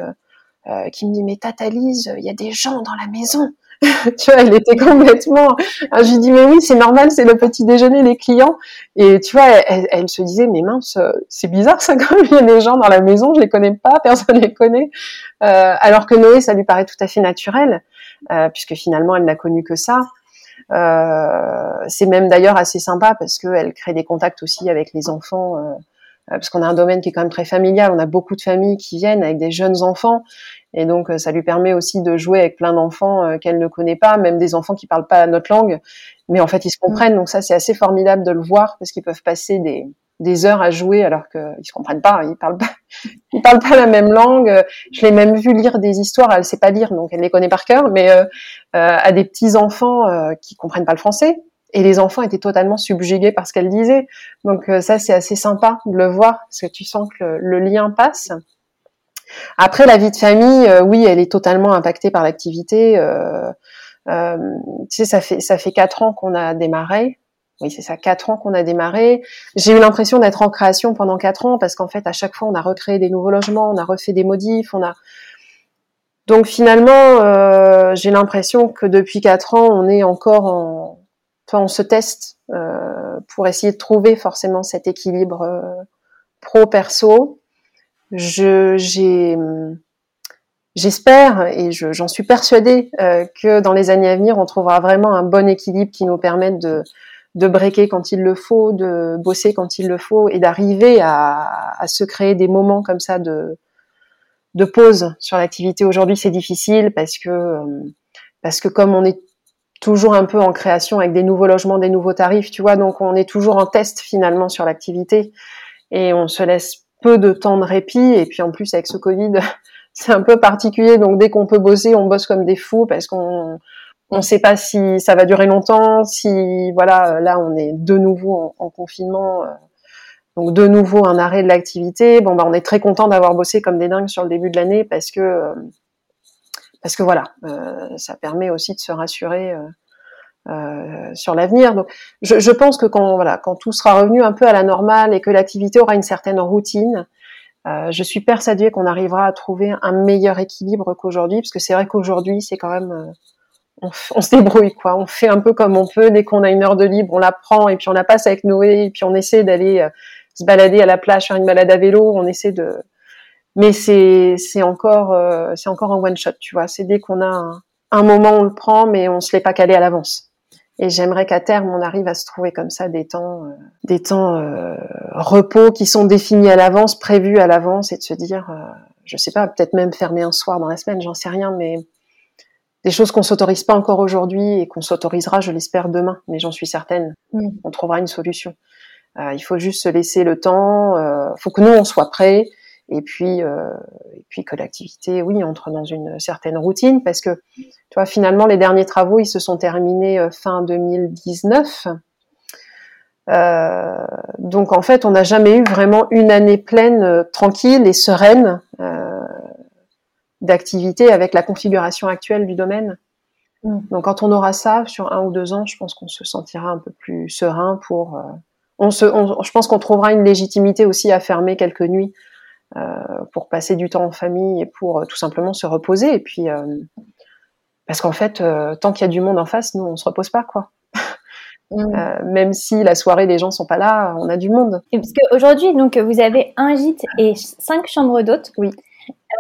qui me dit mais tata Lise, il y a des gens dans la maison. tu vois, elle était complètement. je lui dis mais oui, c'est normal, c'est le petit déjeuner des clients. Et tu vois, elle, se disait mais mince, c'est bizarre ça quand il y a des gens dans la maison, je les connais pas, personne les connaît. Euh, alors que Noé, ça lui paraît tout à fait naturel, euh, puisque finalement elle n'a connu que ça. Euh, c'est même d'ailleurs assez sympa parce qu'elle crée des contacts aussi avec les enfants. parce qu'on a un domaine qui est quand même très familial, on a beaucoup de familles qui viennent avec des jeunes enfants et donc, euh, ça lui permet aussi de jouer avec plein d'enfants euh, qu'elle ne connaît pas, même des enfants qui parlent pas notre langue. Mais en fait, ils se mm. comprennent. Donc ça, c'est assez formidable de le voir parce qu'ils peuvent passer des, des heures à jouer alors qu'ils se comprennent pas. Ils parlent pas, ils parlent pas la même langue. Je l'ai même vu lire des histoires. Elle sait pas lire, donc elle les connaît par cœur. Mais euh, euh à des petits enfants euh, qui comprennent pas le français. Et les enfants étaient totalement subjugués par ce qu'elle disait. Donc ça, c'est assez sympa de le voir parce que tu sens que le lien passe. Après, la vie de famille, euh, oui, elle est totalement impactée par l'activité. Euh, euh, tu sais, ça fait ça fait quatre ans qu'on a démarré. Oui, c'est ça, quatre ans qu'on a démarré. J'ai eu l'impression d'être en création pendant quatre ans parce qu'en fait, à chaque fois, on a recréé des nouveaux logements, on a refait des modifs, on a. Donc finalement, euh, j'ai l'impression que depuis quatre ans, on est encore en, enfin, on se teste euh, pour essayer de trouver forcément cet équilibre euh, pro perso je j'ai J'espère et j'en suis persuadée euh, que dans les années à venir, on trouvera vraiment un bon équilibre qui nous permette de, de breaker quand il le faut, de bosser quand il le faut et d'arriver à, à, se créer des moments comme ça de, de pause sur l'activité. Aujourd'hui, c'est difficile parce que euh, parce que comme on est toujours un peu en création avec des nouveaux logements, des nouveaux tarifs, tu vois, donc on est toujours en test finalement sur l'activité et on se laisse peu de temps de répit. Et puis en plus avec ce Covid, c'est un peu particulier. Donc dès qu'on peut bosser, on bosse comme des fous parce qu'on on ne sait pas si ça va durer longtemps. Si voilà, là on est de nouveau en, confinement. Euh, donc de nouveau un arrêt de l'activité. Bon bah on est très content d'avoir bossé comme des dingues sur le début de l'année parce que euh, parce que voilà, euh, ça permet aussi de se rassurer sur l'avenir. Donc, je, je, pense que quand voilà, quand tout sera revenu un peu à la normale et que l'activité aura une certaine routine, euh, je suis persuadée qu'on arrivera à trouver un meilleur équilibre qu'aujourd'hui, parce que c'est vrai qu'aujourd'hui, c'est quand même euh, on, se débrouille quoi. On fait un peu comme on peut. Dès qu'on a une heure de libre, on la prend et puis on la passe avec Noé et puis on essaie d'aller euh, se balader à la plage, faire une balade à vélo. On essaie de, mais c'est c'est encore c'est encore un one shot, tu vois. C'est dès qu'on a un, un moment on le prend, mais on se l'est pas calé à l'avance. Et j'aimerais qu'à terme, on arrive à se trouver comme ça des temps, euh, des temps euh, repos qui sont définis à l'avance, prévus à l'avance, et de se dire, euh, je sais pas, peut-être même fermer un soir dans la semaine, j'en sais rien, mais des choses qu'on s'autorise pas encore aujourd'hui et qu'on s'autorisera, je l'espère, demain. Mais j'en suis certaine, mm. on trouvera une solution. Euh, il faut juste se laisser le temps. Il faut que nous on soit prêts et puis euh, et puis que l'activité oui entre dans une certaine routine parce que tu vois finalement les derniers travaux ils se sont terminés euh, fin 2019 euh, donc en fait on n'a jamais eu vraiment une année pleine euh, tranquille et sereine d'activité avec la configuration actuelle du domaine mm. donc quand on aura ça sur un ou deux ans je pense qu'on se sentira un peu plus serein pour on se on, je pense qu'on trouvera une légitimité aussi à fermer quelques nuits pour passer du temps en famille et pour euh, tout simplement se reposer. Et puis, euh, parce qu'en fait, tant qu'il y a du monde en face, nous, on se repose pas, quoi. Mmh. même si la soirée, les gens sont pas là, on a du monde. parce qu'aujourd'hui, donc, vous avez un gîte et cinq chambres d'hôtes. Oui.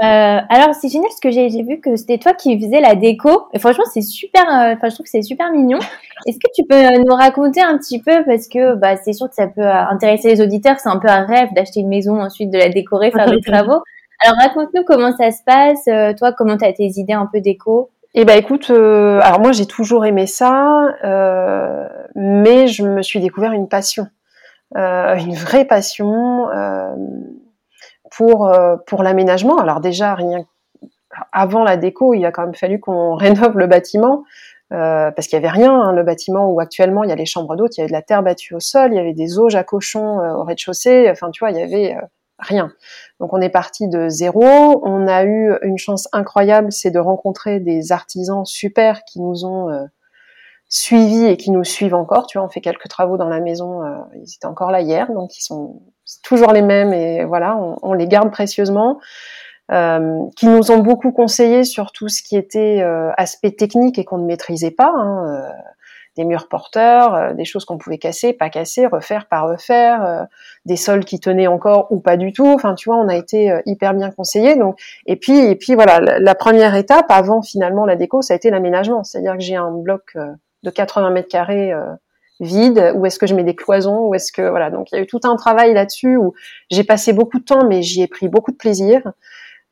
Euh, alors c'est génial parce que j'ai vu que c'était toi qui faisais la déco et franchement c'est super euh, enfin je trouve que c'est super mignon. Est-ce que tu peux euh, nous raconter un petit peu parce que bah c'est sûr que ça peut intéresser les auditeurs, c'est un peu un rêve d'acheter une maison ensuite de la décorer, faire des travaux. Alors raconte-nous comment ça se passe, toi comment tu as tes idées un peu déco? Eh ben écoute, alors moi j'ai toujours aimé ça, mais je me suis découvert une passion, une vraie passion euh, pour l'aménagement. Alors déjà rien avant la déco, il a quand même fallu qu'on rénove le bâtiment euh, parce qu'il y avait rien. Hein, le bâtiment où actuellement il y a les chambres d'hôtes, il y avait de la terre battue au sol, il y avait des auges à cochons euh, au rez-de-chaussée. Enfin, tu vois, il y avait rien. Donc on est parti de zéro. On a eu une chance incroyable, c'est de rencontrer des artisans super qui nous ont suivis et qui nous suivent encore. Tu vois, on fait quelques travaux dans la maison. ils étaient encore là hier, donc ils sont toujours les mêmes et voilà, on, les garde précieusement. Euh, qui nous ont beaucoup conseillé sur tout ce qui était euh, aspect technique et qu'on ne maîtrisait pas, hein, euh, des murs porteurs, euh, des choses qu'on pouvait casser, pas casser, refaire, pas refaire, euh, des sols qui tenaient encore ou pas du tout. Enfin, tu vois, on a été hyper bien conseillé. Donc, et puis, et puis voilà, la, la, première étape avant finalement la déco, ça a été l'aménagement, c'est-à-dire que j'ai un bloc de 80 mètres carrés vide Où est-ce que je mets des cloisons Où est-ce que voilà Donc il y a eu tout un travail là-dessus où j'ai passé beaucoup de temps, mais j'y ai pris beaucoup de plaisir.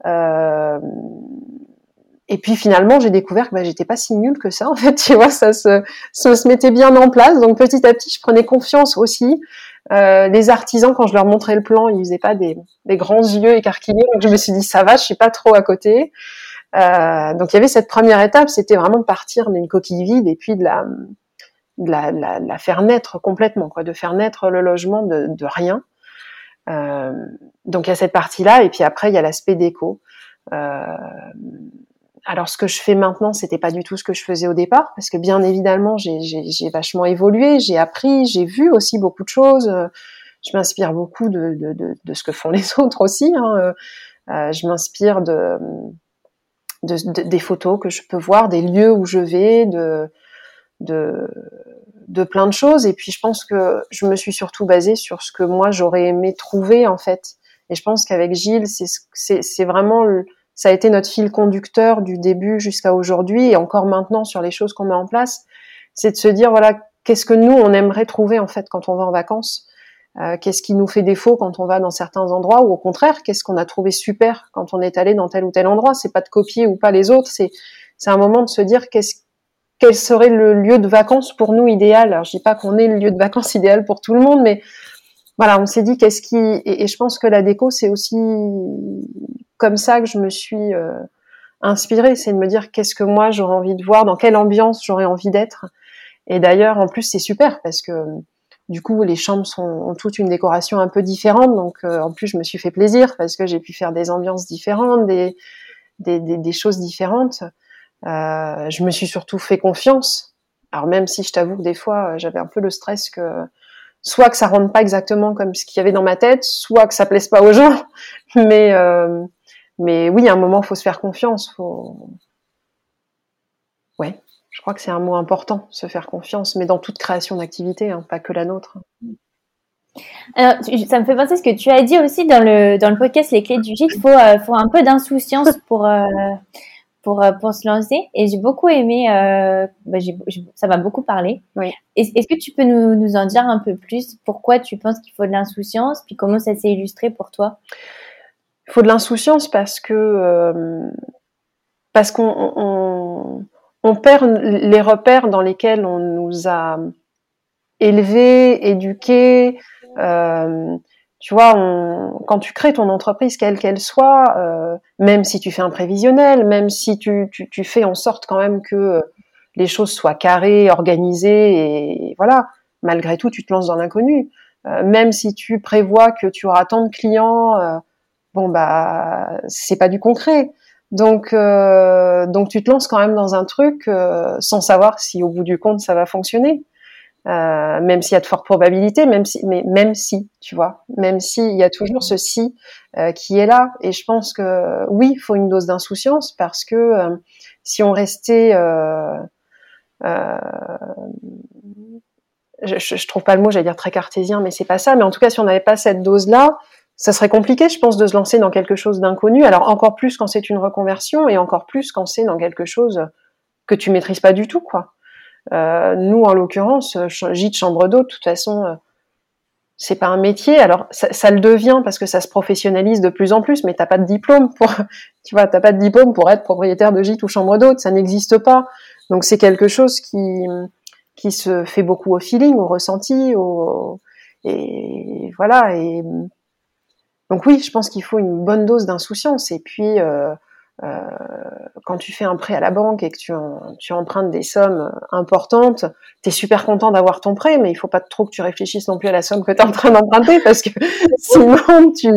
Euh, et puis finalement, j'ai découvert que bah, j'étais pas si nulle que ça. En fait, tu vois, ça se, mettait bien en place. Donc petit à petit, je prenais confiance aussi. Euh, les artisans, quand je leur montrais le plan, ils faisaient pas des, grands yeux écarquillés. Donc je me suis dit, ça va, je suis pas trop à côté. Euh, donc il y avait cette première étape, c'était vraiment de partir d'une coquille vide et puis de la, de la, la, la, faire naître complètement, quoi, de faire naître le logement de, de rien. Euh, donc il y a cette partie-là, et puis après il y a l'aspect déco. Euh, alors ce que je fais maintenant, c'était pas du tout ce que je faisais au départ, parce que bien évidemment j'ai vachement évolué, j'ai appris, j'ai vu aussi beaucoup de choses. Je m'inspire beaucoup de, de, de, de, ce que font les autres aussi. Hein. Euh, je m'inspire de, des photos que je peux voir, des lieux où je vais, de de, de plein de choses. Et puis je pense que je me suis surtout basée sur ce que moi j'aurais aimé trouver en fait. Et je pense qu'avec Gilles, c'est vraiment ça a été notre fil conducteur du début jusqu'à aujourd'hui et encore maintenant sur les choses qu'on met en place, c'est de se dire voilà qu'est-ce que nous on aimerait trouver en fait quand on va en vacances? Euh, qu'est-ce qui nous fait défaut quand on va dans certains endroits ou au contraire qu'est-ce qu'on a trouvé super quand on est allé dans tel ou tel endroit? C'est pas de copier ou pas les autres c'est c'est un moment de se dire qu'est-ce quel serait le lieu de vacances pour nous idéal? Alors, je dis pas qu'on est le lieu de vacances idéal pour tout le monde, mais voilà, on s'est dit qu'est-ce qui et, je pense que la déco c'est aussi comme ça que je me suis euh, inspirée, c'est de me dire qu'est-ce que moi j'aurais envie de voir, dans quelle ambiance j'aurais envie d'être. Et d'ailleurs, en plus, c'est super parce que du coup, les chambres ont toutes une décoration un peu différente. Donc, euh, en plus, je me suis fait plaisir parce que j'ai pu faire des ambiances différentes, des, choses différentes. Euh, je me suis surtout fait confiance. Alors même si je t'avoue que des fois j'avais un peu le stress que soit que ça rentre pas exactement comme ce qu'il y avait dans ma tête, soit que ça plaise pas aux gens. Mais euh, mais oui, à un moment faut se faire confiance. Ouais, je crois que c'est un mot important, se faire confiance, mais dans toute création d'activité, hein, pas que la nôtre. Alors, ça me fait penser ce que tu as dit aussi dans le dans le podcast Les clés du gîte. Faut euh, faut un peu d'insouciance pour euh, pour, euh, pour se lancer. Et j'ai beaucoup aimé, euh, bah, ça m'a beaucoup parlé. Oui. Est-ce que tu peux nous, nous en dire un peu plus? Pourquoi tu penses qu'il faut de l'insouciance? Puis comment ça s'est illustré pour toi? Il faut de l'insouciance parce que parce qu'on on, on, perd les repères dans lesquels on nous a élevés, éduqués. Euh, tu vois, on, quand tu crées ton entreprise, quelle qu'elle soit, euh, même si tu fais un prévisionnel, même si tu, tu, tu, fais en sorte quand même que les choses soient carrées, organisées, et voilà, malgré tout, tu te lances dans l'inconnu. Euh, même si tu prévois que tu auras tant de clients, euh, bon bah, c'est pas du concret. Donc, donc tu te lances quand même dans un truc sans savoir si au bout du compte ça va fonctionner. Euh, même s'il y a de fortes probabilités, même si, mais même si, tu vois, même si il y a toujours ce si euh, qui est là. Et je pense que oui, il faut une dose d'insouciance parce que euh, si on restait, euh, je, je, trouve pas le mot, j'allais dire très cartésien, mais c'est pas ça. Mais en tout cas, si on n'avait pas cette dose-là, ça serait compliqué, je pense, de se lancer dans quelque chose d'inconnu. Alors encore plus quand c'est une reconversion et encore plus quand c'est dans quelque chose que tu maîtrises pas du tout, quoi. Euh, nous, en l'occurrence, gîte chambre d'eau, de toute façon, euh, c'est pas un métier. Alors, ça, le devient parce que ça se professionnalise de plus en plus, mais t'as pas de diplôme pour, tu vois, t'as pas de diplôme pour être propriétaire de gîte ou chambre d'hôte, ça n'existe pas. Donc, c'est quelque chose qui qui se fait beaucoup au feeling, au ressenti, au et voilà. Donc oui, je pense qu'il faut une bonne dose d'insouciance. Et puis, euh, euh, quand tu fais un prêt à la banque et que tu, tu empruntes des sommes importantes, tu es super content d'avoir ton prêt, mais il faut pas trop que tu réfléchisses non plus à la somme que tu es en train d'emprunter parce que sinon tu,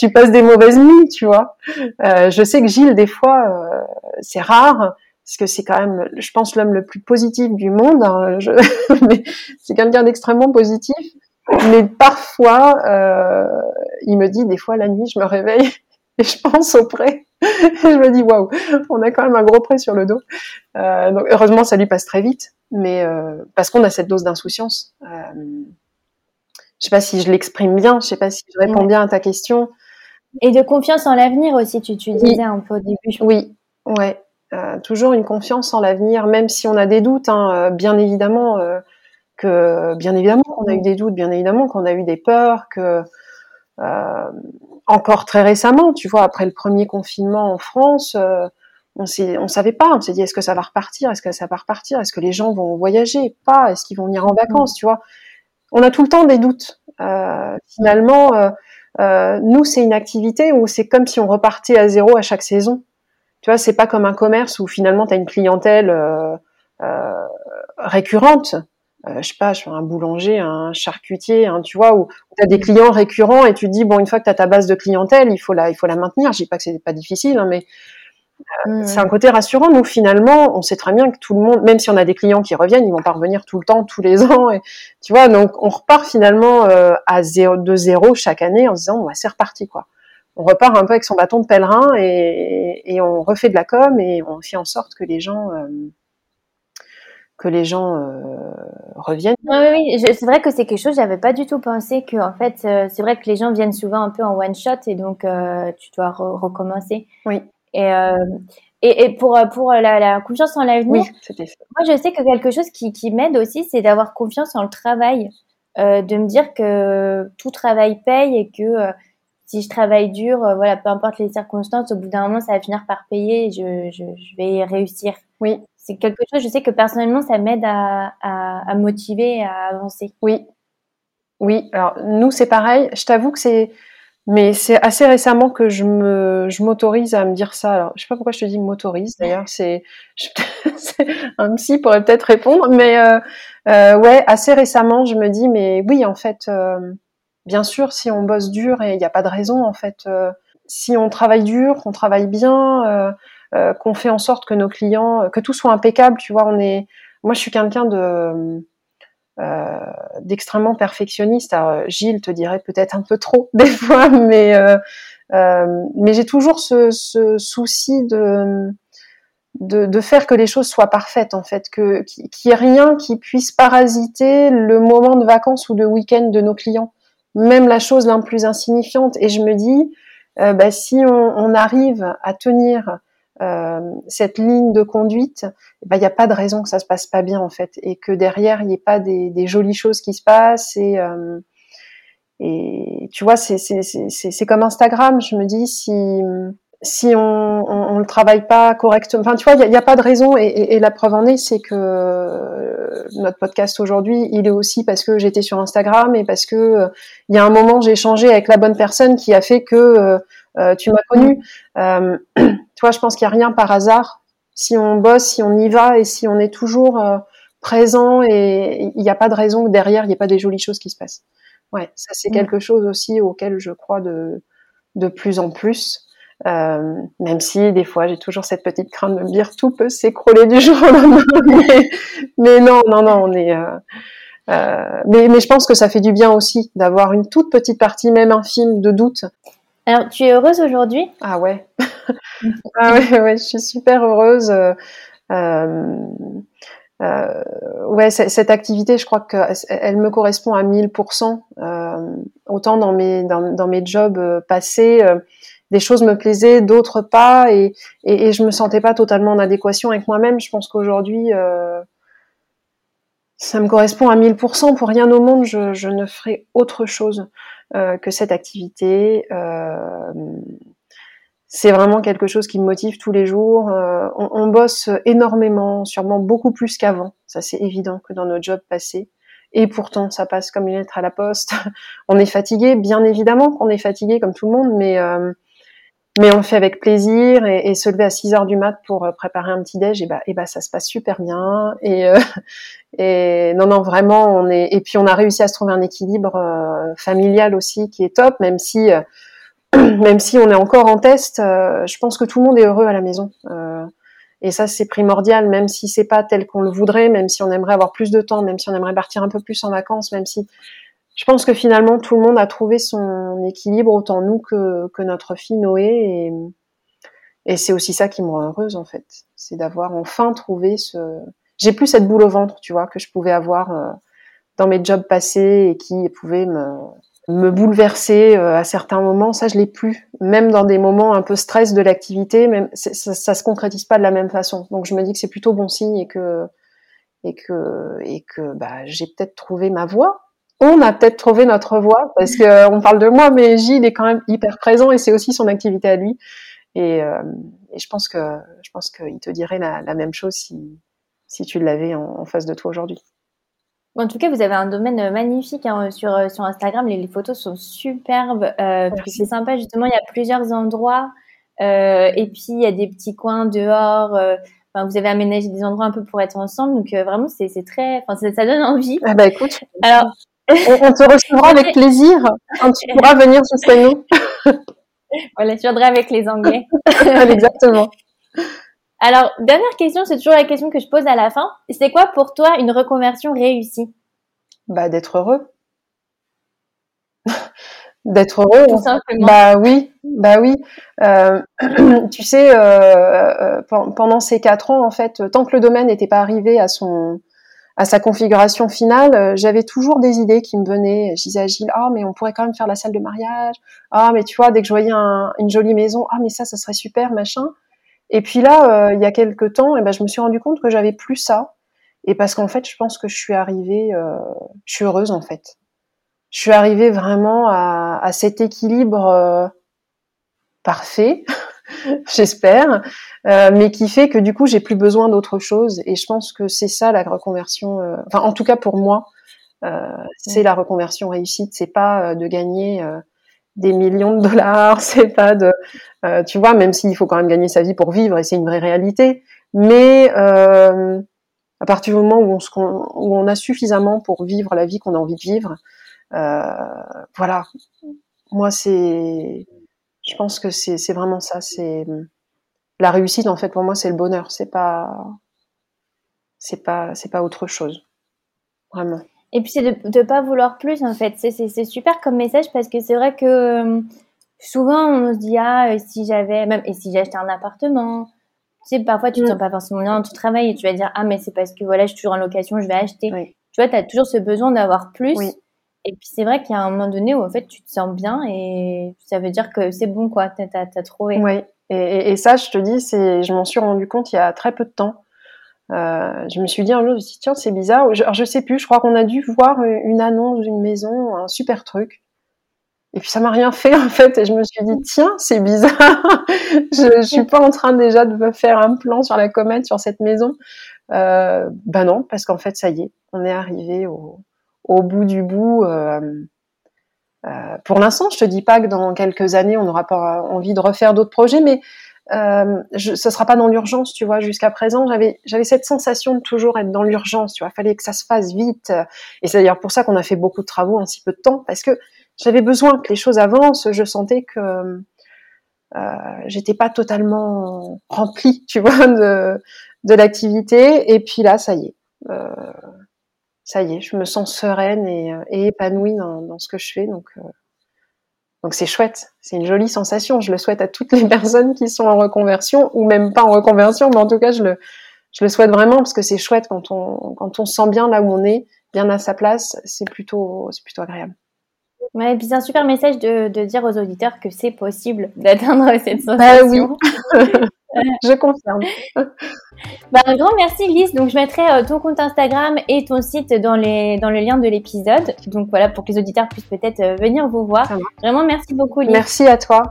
tu passes des mauvaises nuits, tu vois. Euh, je sais que Gilles, des fois, euh, c'est rare parce que c'est quand même, je pense, l'homme le plus positif du monde. Hein, je... c'est quelqu'un d'extrêmement positif. Mais parfois, euh, il me dit, des fois, la nuit, je me réveille et je pense au prêt. je me dis waouh, on a quand même un gros prêt sur le dos. Euh, donc heureusement, ça lui passe très vite, mais euh, parce qu'on a cette dose d'insouciance. Je sais pas si je l'exprime bien, je sais pas si je réponds bien à ta question. Et de confiance en l'avenir aussi, tu, tu disais un peu au début. Oui, ouais, toujours une confiance en l'avenir, même si on a des doutes, hein, bien évidemment que, bien évidemment qu'on a eu des doutes, bien évidemment qu'on a eu des peurs, que euh, encore très récemment, tu vois, après le premier confinement en France, euh, on ne on savait pas. On s'est dit, est-ce que ça va repartir Est-ce que ça va repartir Est-ce que les gens vont voyager Pas. Est-ce qu'ils vont venir en vacances Tu vois On a tout le temps des doutes. Euh, finalement, euh, euh, nous, c'est une activité où c'est comme si on repartait à zéro à chaque saison. Tu vois, c'est pas comme un commerce où finalement tu as une clientèle récurrente. Euh, je sais pas, je fais un boulanger, un charcutier, hein, tu vois, où, tu as des clients récurrents et tu te dis bon, une fois que tu as ta base de clientèle, il faut la, il faut la maintenir. Je dis pas que c'est pas difficile, hein, mais euh, mmh. c'est un côté rassurant. Nous, finalement, on sait très bien que tout le monde, même si on a des clients qui reviennent, ils vont pas revenir tout le temps, tous les ans, et tu vois, donc on repart finalement euh, à zéro, de zéro chaque année en se disant, ouais, c'est reparti quoi. On repart un peu avec son bâton de pèlerin et, et on refait de la com et on fait en sorte que les gens que les gens euh, reviennent. Oui, oui, c'est vrai que c'est quelque chose, j'avais pas du tout pensé que, en fait, euh, c'est vrai que les gens viennent souvent un peu en one shot et donc euh, tu dois recommencer. Oui. Et, et, et, pour, pour la, la confiance en l'avenir, oui, moi je sais que quelque chose qui, qui m'aide aussi, c'est d'avoir confiance en le travail, de me dire que tout travail paye et que si je travaille dur, voilà, peu importe les circonstances, au bout d'un moment, ça va finir par payer et je, je, je vais réussir. Oui, c'est quelque chose, je sais que personnellement, ça m'aide à, à, à, motiver, à avancer. Oui. Oui, alors nous, c'est pareil. Je t'avoue que c'est. Mais c'est assez récemment que je me, je m'autorise à me dire ça. Alors, je sais pas pourquoi je te dis m'autorise. D'ailleurs, c'est, un psy pourrait peut-être répondre, mais euh, euh, ouais, assez récemment, je me dis, mais oui, en fait, euh, bien sûr, si on bosse dur et il n'y a pas de raison, en fait, si on travaille dur, qu'on travaille bien, euh, qu'on fait en sorte que nos clients, euh, que tout soit impeccable. Tu vois, on est, moi, je suis quelqu'un de euh, d'extrêmement perfectionniste. Alors, Gilles te dirait peut-être un peu trop des fois, mais mais j'ai toujours ce, souci de, de, faire que les choses soient parfaites en fait, que qu'il n'y ait rien qui puisse parasiter le moment de vacances ou de week-end de nos clients, même la chose la plus insignifiante. Et je me dis, bah, si on, arrive à tenir cette ligne de conduite, eh ben, il n'y a pas de raison que ça se passe pas bien en fait, et que derrière il n'y ait pas des, des, jolies choses qui se passent. Et, euh, et tu vois, c'est comme Instagram. Je me dis si si on, on, le travaille pas correctement, enfin tu vois, il n'y a, pas de raison. Et, et, et la preuve en est, c'est que notre podcast aujourd'hui, il est aussi parce que j'étais sur Instagram et parce que il y a un moment j'ai échangé avec la bonne personne qui a fait que euh, tu m'as connu. Euh, tu vois, je pense qu'il n'y a rien par hasard. Si on bosse, si on y va et si on est toujours euh, présent et il n'y a pas de raison que derrière il n'y ait pas des jolies choses qui se passent. Ouais, ça c'est mm. quelque chose aussi auquel je crois de de plus en plus. Euh, même si des fois j'ai toujours cette petite crainte de me dire tout peut s'écrouler du jour au lendemain, mais, mais, non, non, non, on est. Euh, mais, mais je pense que ça fait du bien aussi d'avoir une toute petite partie, même infime, de doute. Alors, tu es heureuse aujourd'hui? Ah ouais. ah ouais, ouais, je suis super heureuse. Euh, euh, ouais, cette activité, je crois qu'elle me correspond à 1000%. Euh, autant dans mes dans, dans mes jobs euh, passés, euh, des choses me plaisaient, d'autres pas, et, et, et, je me sentais pas totalement en adéquation avec moi-même. Je pense qu'aujourd'hui, euh, ça me correspond à 1000%. Pour rien au monde, je, je ne ferai autre chose que cette activité. Euh, c'est vraiment quelque chose qui me motive tous les jours. Euh, on, on, bosse énormément, sûrement beaucoup plus qu'avant. Ça, c'est évident que dans nos jobs passés. Et pourtant, ça passe comme une lettre à la poste. on est fatigué, bien évidemment qu'on est fatigué comme tout le monde, mais euh, mais on le fait avec plaisir et, se lever à 6 heures du mat pour euh, préparer un petit déj, et bah, et bah ça se passe super bien. Et, euh, et non, non, vraiment, on est. Et puis on a réussi à se trouver un équilibre euh, familial aussi qui est top, même si même si on est encore en test, je pense que tout le monde est heureux à la maison. Et ça, c'est primordial, même si c'est pas tel qu'on le voudrait, même si on aimerait avoir plus de temps, même si on aimerait partir un peu plus en vacances, même si je pense que finalement tout le monde a trouvé son équilibre, autant nous que, que notre fille Noé. Et, et c'est aussi ça qui me rend heureuse en fait, c'est d'avoir enfin trouvé ce. J'ai plus cette boule au ventre, tu vois, que je pouvais avoir euh, dans mes jobs passés et qui pouvait me me bouleverser euh, à certains moments, ça je l'ai plus. Même dans des moments un peu stress de l'activité, même ça, ça, se concrétise pas de la même façon. Donc je me dis que c'est plutôt bon signe et que et que et que bah j'ai peut-être trouvé ma voie. On a peut-être trouvé notre voie parce que euh, on parle de moi, mais Gilles est quand même hyper présent et c'est aussi son activité à lui. Et, euh, et je pense que je pense qu'il te dirait la, la, même chose si si tu l'avais en, en face de toi aujourd'hui. En tout cas, vous avez un domaine euh, magnifique hein, sur, sur Instagram. Les, les, photos sont superbes. Euh, c'est sympa, justement, il y a plusieurs endroits. Et puis, il y a des petits coins dehors. Enfin, vous avez aménagé des endroits un peu pour être ensemble. Donc, vraiment, c'est très... Enfin, ça, ça, donne envie. Ah bah écoute, Alors, on, on te recevra avec plaisir quand tu pourras venir jusqu'à nous. voilà, je viendrai avec les Anglais. Exactement. Alors, dernière question, c'est toujours la question que je pose à la fin. C'est quoi pour toi une reconversion réussie? Bah d'être heureux. d'être heureux. Tout simplement. Bah oui, bah oui. Euh, tu sais, euh, euh, pendant ces quatre ans, en fait, tant que le domaine n'était pas arrivé à son à sa configuration finale, euh, j'avais toujours des idées qui me venaient. Je disais à Gilles, ah mais on pourrait quand même faire la salle de mariage. Ah mais tu vois, dès que je voyais un, une jolie maison, ah mais ça, ça serait super, machin. Et puis là, euh, il y a quelques temps, eh ben, je me suis rendu compte que j'avais plus ça. Et parce qu'en fait, je pense que je suis arrivée, euh, je suis heureuse en fait. Je suis arrivée vraiment à, cet équilibre parfait, j'espère, euh, mais qui fait que du coup, j'ai plus besoin d'autre chose. Et je pense que c'est ça la reconversion. Euh, enfin, en tout cas pour moi, euh, c'est la reconversion réussite. C'est pas de gagner des millions de dollars, c'est pas de, tu vois, même s'il faut quand même gagner sa vie pour vivre et c'est une vraie réalité, mais à partir du moment où on, où on, a suffisamment pour vivre la vie qu'on a envie de vivre, voilà, moi c'est, je pense que c'est vraiment ça, c'est la réussite en fait pour moi c'est le bonheur, c'est pas, c'est pas, c'est pas autre chose, vraiment. Et puis c'est de ne pas vouloir plus en fait. C'est super comme message parce que c'est vrai que euh, souvent on se dit ah si j'avais même et si j'achetais un appartement? Tu sais parfois tu te mm. sens pas forcément bien dans ton travail et tu vas dire ah mais c'est parce que voilà je suis toujours en location je vais acheter. Oui. Tu vois tu as toujours ce besoin d'avoir plus. Oui. Et puis c'est vrai qu'il y a un moment donné où en fait tu te sens bien et ça veut dire que c'est bon quoi, t'as as, as, trouvé. Oui. Et, ça je te dis c'est je m'en suis rendu compte il y a très peu de temps. Euh, je me suis dit un jour, tiens, c'est bizarre. Je, alors, je sais plus, je crois qu'on a dû voir une annonce d'une maison, un super truc. Et puis ça m'a rien fait en fait. Et je me suis dit, tiens, c'est bizarre. je, je suis pas en train déjà de me faire un plan sur la comète sur cette maison. Euh, ben non, parce qu'en fait, ça y est, on est arrivé au, au bout du bout. Euh, euh, pour l'instant, je te dis pas que dans quelques années, on n'aura pas envie de refaire d'autres projets, mais euh, je, ce sera pas dans l'urgence, tu vois. Jusqu'à présent, j'avais j'avais cette sensation de toujours être dans l'urgence, tu vois. Fallait que ça se fasse vite. Et c'est d'ailleurs pour ça qu'on a fait beaucoup de travaux en si peu de temps, parce que j'avais besoin que les choses avancent. Je sentais que euh, j'étais pas totalement remplie, tu vois, de de l'activité. Et puis là, ça y est. Euh, ça y est, je me sens sereine et, épanouie dans, ce que je fais. Donc, donc c'est chouette, c'est une jolie sensation. Je le souhaite à toutes les personnes qui sont en reconversion ou même pas en reconversion, mais en tout cas, je le, je le souhaite vraiment parce que c'est chouette quand on, quand on se sent bien là où on est, bien à sa place, c'est plutôt, c'est plutôt agréable. Ouais, et puis c'est un super message de, de dire aux auditeurs que c'est possible d'atteindre cette sensation. Bah oui. je confirme. Bah, un grand merci Lise. Donc je mettrai euh, ton compte Instagram et ton site dans les dans le lien de l'épisode. Donc voilà pour que les auditeurs puissent peut-être euh, venir vous voir. Vraiment merci beaucoup Lise. Merci à toi.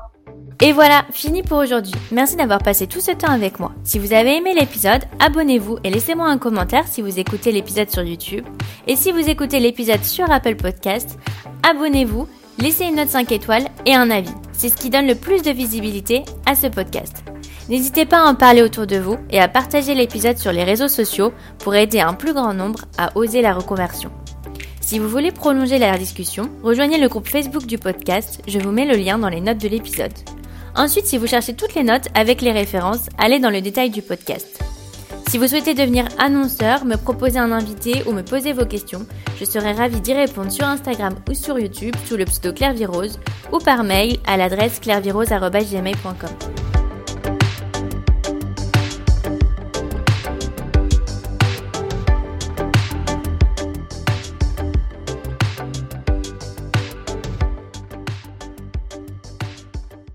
Et voilà, fini pour aujourd'hui. Merci d'avoir passé tout ce temps avec moi. Si vous avez aimé l'épisode, abonnez-vous et laissez-moi un commentaire si vous écoutez l'épisode sur YouTube. Et si vous écoutez l'épisode sur Apple Podcast, abonnez-vous, laissez une note 5 étoiles et un avis. C'est ce qui donne le plus de visibilité à ce podcast. N'hésitez pas à en parler autour de vous et à partager l'épisode sur les réseaux sociaux pour aider un plus grand nombre à oser la reconversion. Si vous voulez prolonger la discussion, rejoignez le groupe Facebook du podcast, je vous mets le lien dans les notes de l'épisode. Ensuite, si vous cherchez toutes les notes avec les références, allez dans le détail du podcast. Si vous souhaitez devenir annonceur, me proposer un invité ou me poser vos questions, je serai ravie d'y répondre sur Instagram ou sur YouTube sous le pseudo Claire ou par mail à l'adresse clairvirose.gmail.com.